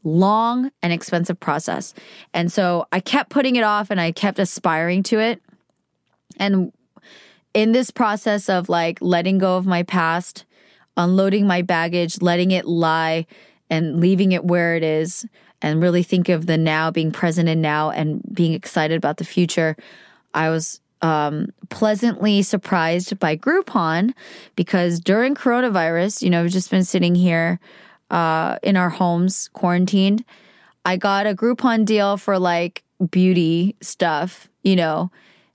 long and expensive process. And so I kept putting it off and I kept aspiring to it. And in this process of like letting go of my past, unloading my baggage, letting it lie and leaving it where it is, and really think of the now, being present in now and being excited about the future, I was um, pleasantly surprised by Groupon because during coronavirus, you know, we've just been sitting here uh, in our homes, quarantined. I got a Groupon deal for like beauty stuff, you know,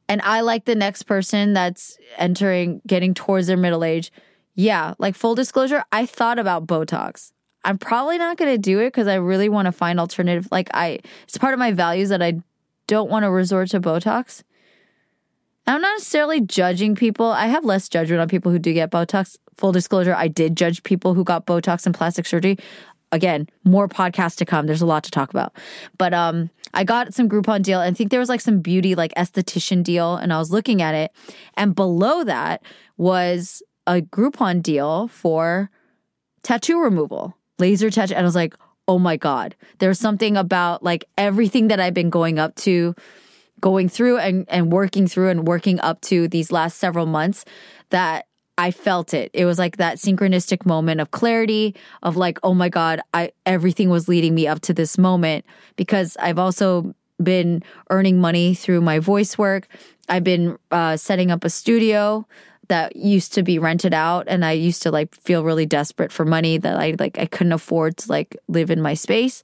and I like the next person that's entering, getting towards their middle age. Yeah, like full disclosure, I thought about Botox. I'm probably not going to do it because I really want to find alternative. Like I, it's part of my values that I don't want to resort to Botox. I'm not necessarily judging people. I have less judgment on people who do get Botox. Full disclosure, I did judge people who got Botox and plastic surgery. Again, more podcasts to come. There's a lot to talk about. But um I got some Groupon deal. and I think there was like some beauty like esthetician deal and I was looking at it and below that was a Groupon deal for tattoo removal, laser tattoo and I was like, "Oh my god. There's something about like everything that I've been going up to going through and, and working through and working up to these last several months that I felt it. It was like that synchronistic moment of clarity of like, oh my God, I everything was leading me up to this moment because I've also been earning money through my voice work. I've been uh, setting up a studio that used to be rented out and I used to like feel really desperate for money that I like I couldn't afford to like live in my space.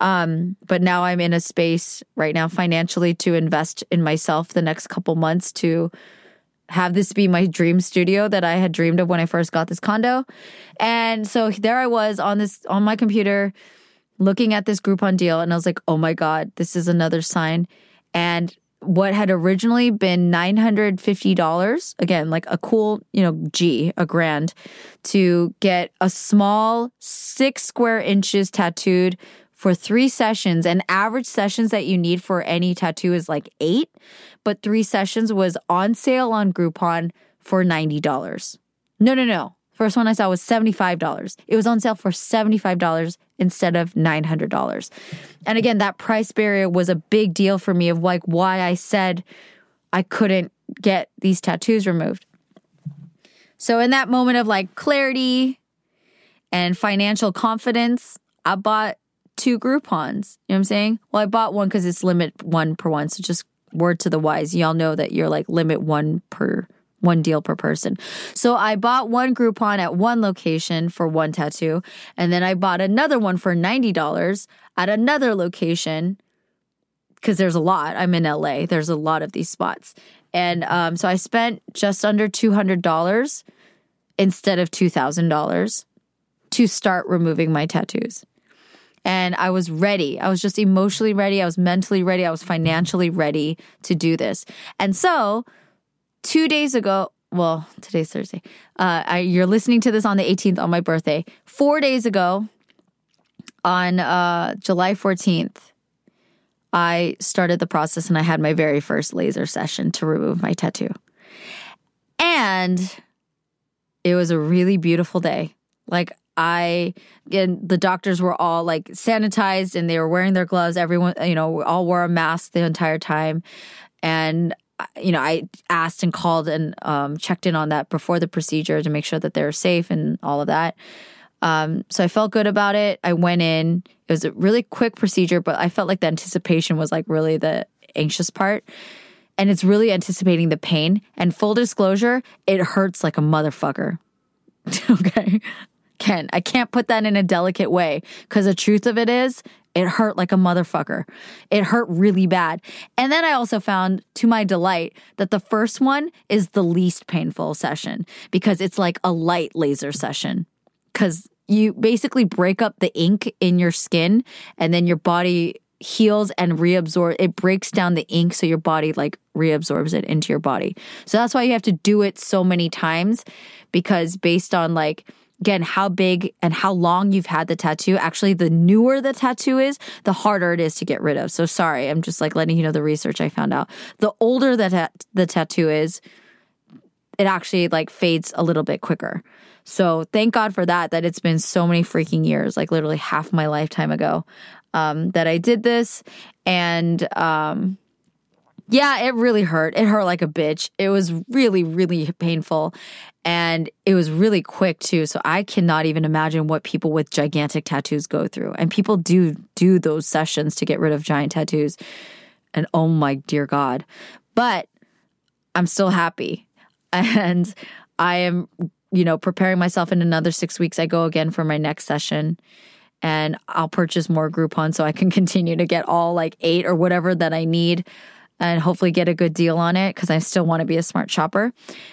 Um but now I'm in a space right now financially to invest in myself the next couple months to have this be my dream studio that I had dreamed of when I first got this condo. And so there I was on this on my computer looking at this Groupon deal and I was like, "Oh my god, this is another sign." And what had originally been $950 again like a cool you know g a grand to get a small six square inches tattooed for three sessions and average sessions that you need for any tattoo is like eight but three sessions was on sale on groupon for $90 no no no First one I saw was $75. It was on sale for $75 instead of $900. And again, that price barrier was a big deal for me of like why I said I couldn't get these tattoos removed. So in that moment of like clarity and financial confidence, I bought two Groupons. You know what I'm saying? Well, I bought one because it's limit one per one. So just word to the wise. Y'all know that you're like limit one per one deal per person. So I bought one Groupon at one location for one tattoo, and then I bought another one for $90 at another location because there's a lot. I'm in LA. There's a lot of these spots. And um, so I spent just under $200 instead of $2,000 to start removing my tattoos. And I was ready. I was just emotionally ready. I was mentally ready. I was financially ready to do this. And so two days ago, well, today's Thursday. Uh, I, you're listening to this on the 18th on my birthday. Four days ago, on uh, July 14th, I started the process and I had my very first laser session to remove my tattoo. And it was a really beautiful day. Like, I and the doctors were all like sanitized and they were wearing their gloves. Everyone, you know, all wore a mask the entire time. And you know, I asked and called and um, checked in on that before the procedure to make sure that they're safe and all of that. Um, so I felt good about it. I went in. It was a really quick procedure, but I felt like the anticipation was like really the anxious part. And it's really anticipating the pain. And full disclosure, it hurts like a motherfucker. okay. Ken, I can't put that in a delicate way because the truth of it is, it hurt like a motherfucker. It hurt really bad. And then I also found, to my delight, that the first one is the least painful session because it's like a light laser session. Because you basically break up the ink in your skin and then your body heals and reabsorbs it breaks down the ink so your body like reabsorbs it into your body. So that's why you have to do it so many times because based on like again, how big and how long you've had the tattoo. Actually, the newer the tattoo is, the harder it is to get rid of. So sorry, I'm just like letting you know the research I found out. The older that ta- the tattoo is, it actually like fades a little bit quicker. So thank God for that, that it's been so many freaking years, like literally half my lifetime ago, um, that I did this. And, um, yeah, it really hurt. It hurt like a bitch. It was really, really painful. And it was really quick too. So I cannot even imagine what people with gigantic tattoos go through. And people do do those sessions to get rid of giant tattoos. And oh my dear God. But I'm still happy. And I am, you know, preparing myself in another six weeks. I go again for my next session and I'll purchase more Groupon so I can continue to get all like eight or whatever that I need and hopefully get a good deal on it because I still want to be a smart shopper.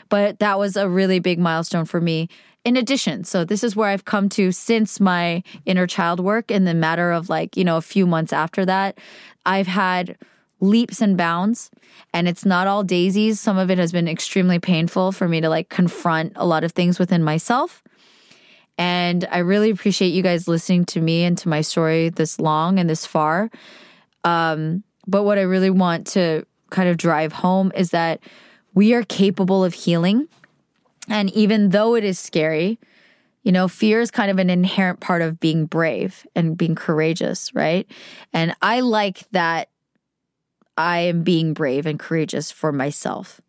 But that was a really big milestone for me. In addition, so this is where I've come to since my inner child work in the matter of like, you know, a few months after that, I've had leaps and bounds and it's not all daisies. Some of it has been extremely painful for me to like confront a lot of things within myself. And I really appreciate you guys listening to me and to my story this long and this far. Um, but what I really want to kind of drive home is that we are capable of healing. And even though it is scary, you know, fear is kind of an inherent part of being brave and being courageous, right? And I like that I am being brave and courageous for myself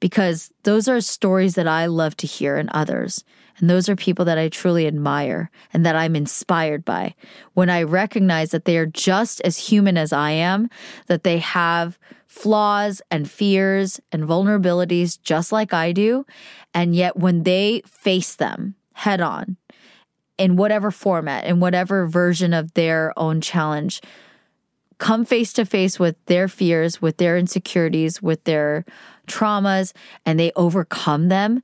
because those are stories that I love to hear in others. And those are people that I truly admire and that I'm inspired by. When I recognize that they are just as human as I am, that they have flaws and fears and vulnerabilities just like I do. And yet when they face them head on in whatever format, in whatever version of their own challenge, come face to face with their fears, with their insecurities, with their traumas, and they overcome them,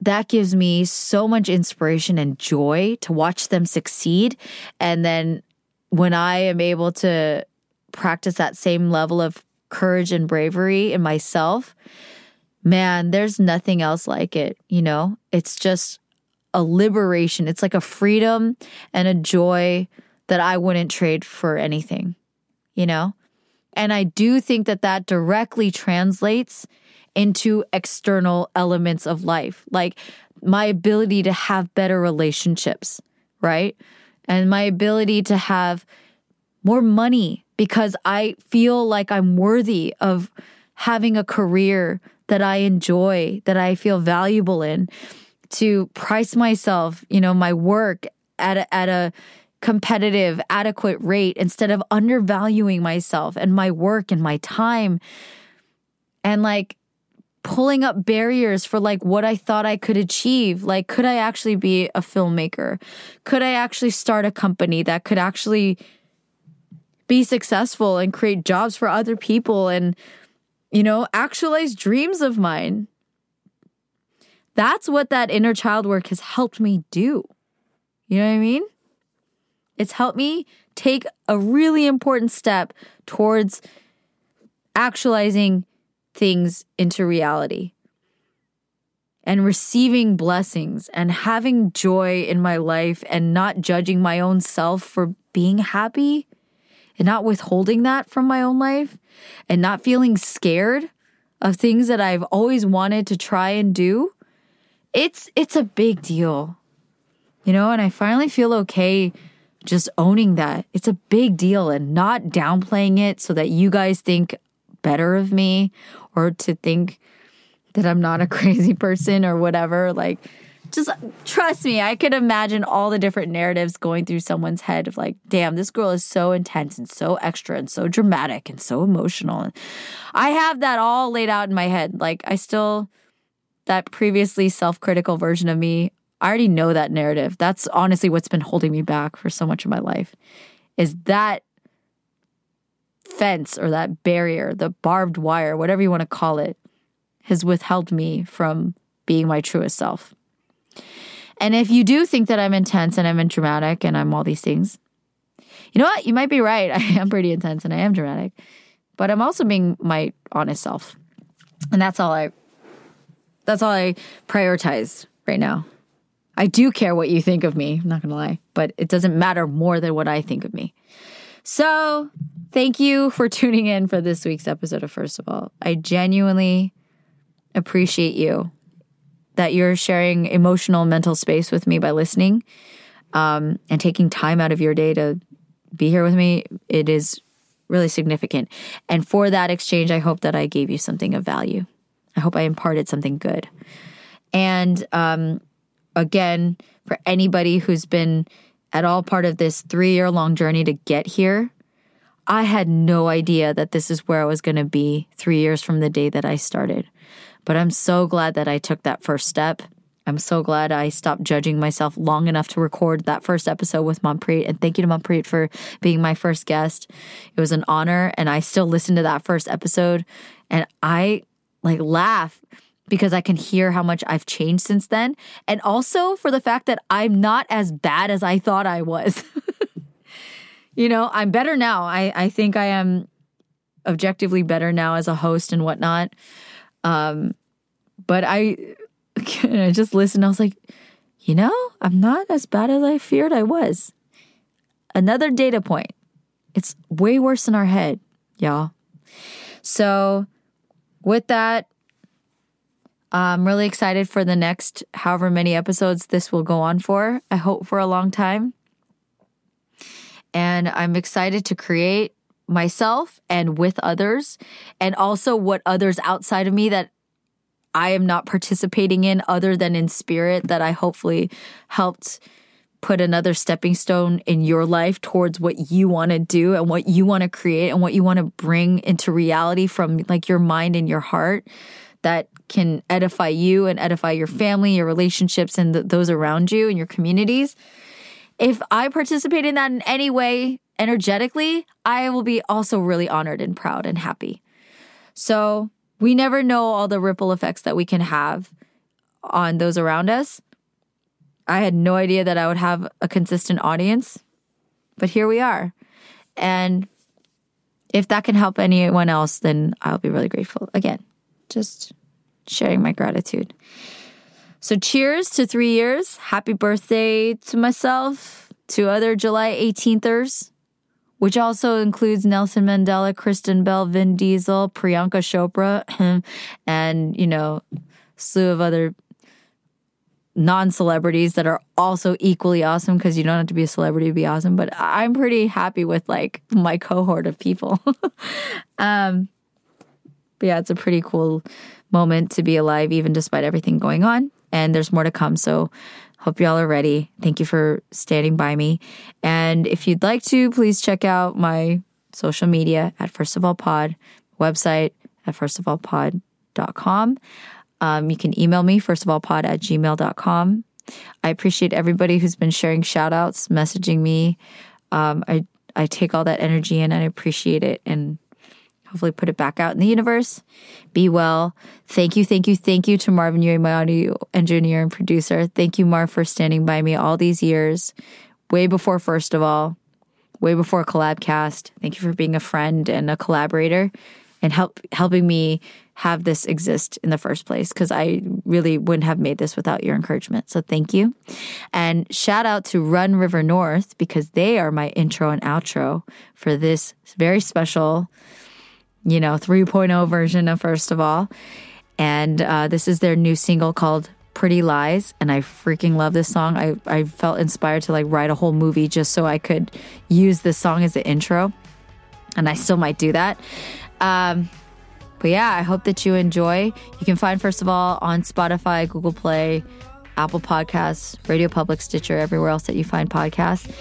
that gives me so much inspiration and joy to watch them succeed. And then when I am able to practice that same level of courage and bravery in myself, man, there's nothing else like it. You know, it's just a liberation. It's like a freedom and a joy that I wouldn't trade for anything, you know? And I do think that that directly translates into external elements of life, like my ability to have better relationships, right? And my ability to have more money because I feel like I'm worthy of having a career that I enjoy, that I feel valuable in, to price myself, you know, my work at a, at a competitive, adequate rate instead of undervaluing myself and my work and my time. And like pulling up barriers for like what I thought I could achieve. Like, could I actually be a filmmaker? Could I actually start a company that could actually be successful and create jobs for other people and, you know, actualize dreams of mine? That's what that inner child work has helped me do. You know what I mean? It's helped me take a really important step towards actualizing things into reality and receiving blessings and having joy in my life and not judging my own self for being happy and not withholding that from my own life and not feeling scared of things that I've always wanted to try and do. It's it's a big deal. You know, and I finally feel okay just owning that. It's a big deal and not downplaying it so that you guys think better of me or to think that I'm not a crazy person or whatever. Like, just trust me, I could imagine all the different narratives going through someone's head of like, damn, this girl is so intense and so extra and so dramatic and so emotional. I have that all laid out in my head. Like, I still, that previously self critical version of me, I already know that narrative. That's honestly what's been holding me back for so much of my life is that fence or that barrier, the barbed wire, whatever you want to call it, has withheld me from being my truest self. And if you do think that I'm intense and I'm dramatic and I'm all these things, you know what? You might be right. I am pretty intense and I am dramatic, but I'm also being my honest self. And that's all I that's all I prioritize right now. I do care what you think of me, I'm not going to lie, but it doesn't matter more than what I think of me. So, thank you for tuning in for this week's episode of First of All. I genuinely appreciate you that you're sharing emotional mental space with me by listening um, and taking time out of your day to be here with me. It is really significant. And for that exchange, I hope that I gave you something of value. I hope I imparted something good. And um, again, for anybody who's been at all part of this three year long journey to get here, I had no idea that this is where I was going to be three years from the day that I started. But I'm so glad that I took that first step. I'm so glad I stopped judging myself long enough to record that first episode with Monpreet. And thank you to Monpreet for being my first guest. It was an honor. And I still listen to that first episode and I like laugh because I can hear how much I've changed since then. And also for the fact that I'm not as bad as I thought I was. you know, I'm better now. I, I think I am objectively better now as a host and whatnot. Um, but I, I just listened. I was like, you know, I'm not as bad as I feared I was. Another data point. It's way worse in our head, y'all. So, with that, I'm really excited for the next however many episodes this will go on for. I hope for a long time. And I'm excited to create myself and with others, and also what others outside of me that I am not participating in other than in spirit that I hopefully helped put another stepping stone in your life towards what you want to do and what you want to create and what you want to bring into reality from like your mind and your heart that can edify you and edify your family, your relationships, and th- those around you and your communities. If I participate in that in any way energetically, I will be also really honored and proud and happy. So we never know all the ripple effects that we can have on those around us. I had no idea that I would have a consistent audience, but here we are. And if that can help anyone else, then I'll be really grateful. Again, just sharing my gratitude. So, cheers to three years. Happy birthday to myself, to other July 18thers, which also includes Nelson Mandela, Kristen Bell, Vin Diesel, Priyanka Chopra, and, you know, slew of other non celebrities that are also equally awesome because you don't have to be a celebrity to be awesome. But I'm pretty happy with like my cohort of people. um, but yeah, it's a pretty cool moment to be alive, even despite everything going on. And there's more to come. So hope y'all are ready. Thank you for standing by me. And if you'd like to, please check out my social media at First of All Pod, website at firstofallpod.com. Um, you can email me, first of all, pod at gmail.com. I appreciate everybody who's been sharing shout outs, messaging me. Um, I, I take all that energy in and I appreciate it and hopefully put it back out in the universe. Be well. Thank you, thank you, thank you to Marvin Yue, my audio engineer and producer. Thank you, Marv, for standing by me all these years, way before First of All, way before Collabcast. Thank you for being a friend and a collaborator and help helping me have this exist in the first place because I really wouldn't have made this without your encouragement. So thank you. And shout out to Run River North because they are my intro and outro for this very special, you know, 3.0 version of First of All. And uh, this is their new single called Pretty Lies. And I freaking love this song. I, I felt inspired to like write a whole movie just so I could use this song as the intro. And I still might do that. Um, but yeah, I hope that you enjoy. You can find, first of all, on Spotify, Google Play, Apple Podcasts, Radio Public, Stitcher, everywhere else that you find podcasts.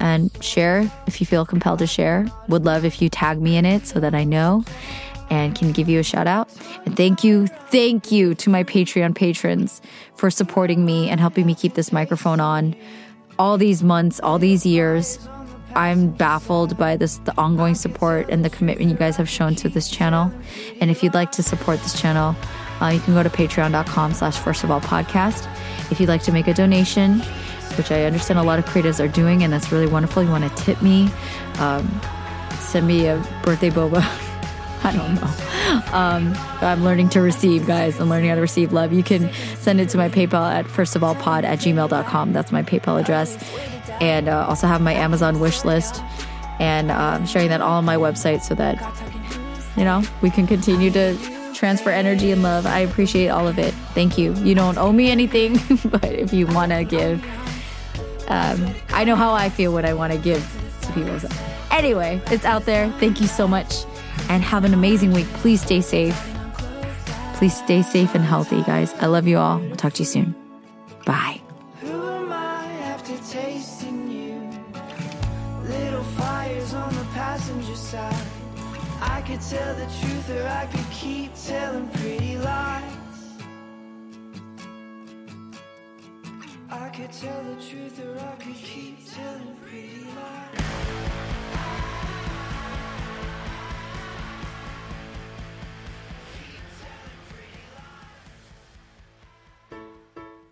And share if you feel compelled to share. Would love if you tag me in it so that I know and can give you a shout out. And thank you, thank you to my Patreon patrons for supporting me and helping me keep this microphone on all these months, all these years. I'm baffled by this the ongoing support and the commitment you guys have shown to this channel. And if you'd like to support this channel, uh, you can go to patreon.com slash first of all podcast. If you'd like to make a donation, which I understand a lot of creatives are doing, and that's really wonderful. You want to tip me, um, send me a birthday boba. I don't know. Um, I'm learning to receive, guys. I'm learning how to receive love. You can send it to my PayPal at firstofallpod at gmail.com. That's my PayPal address and uh, also have my Amazon wish list and uh, sharing that all on my website so that you know we can continue to transfer energy and love. I appreciate all of it. Thank you. You don't owe me anything, but if you want to give, um, I know how I feel when I want to give to people. So anyway, it's out there. Thank you so much, and have an amazing week. Please stay safe. Please stay safe and healthy, guys. I love you all. I'll talk to you soon. Bye. Who am I after tasting you? Little fires on the passenger side. could tell the truth or I could keep telling I could tell the truth or I could keep telling pretty lies.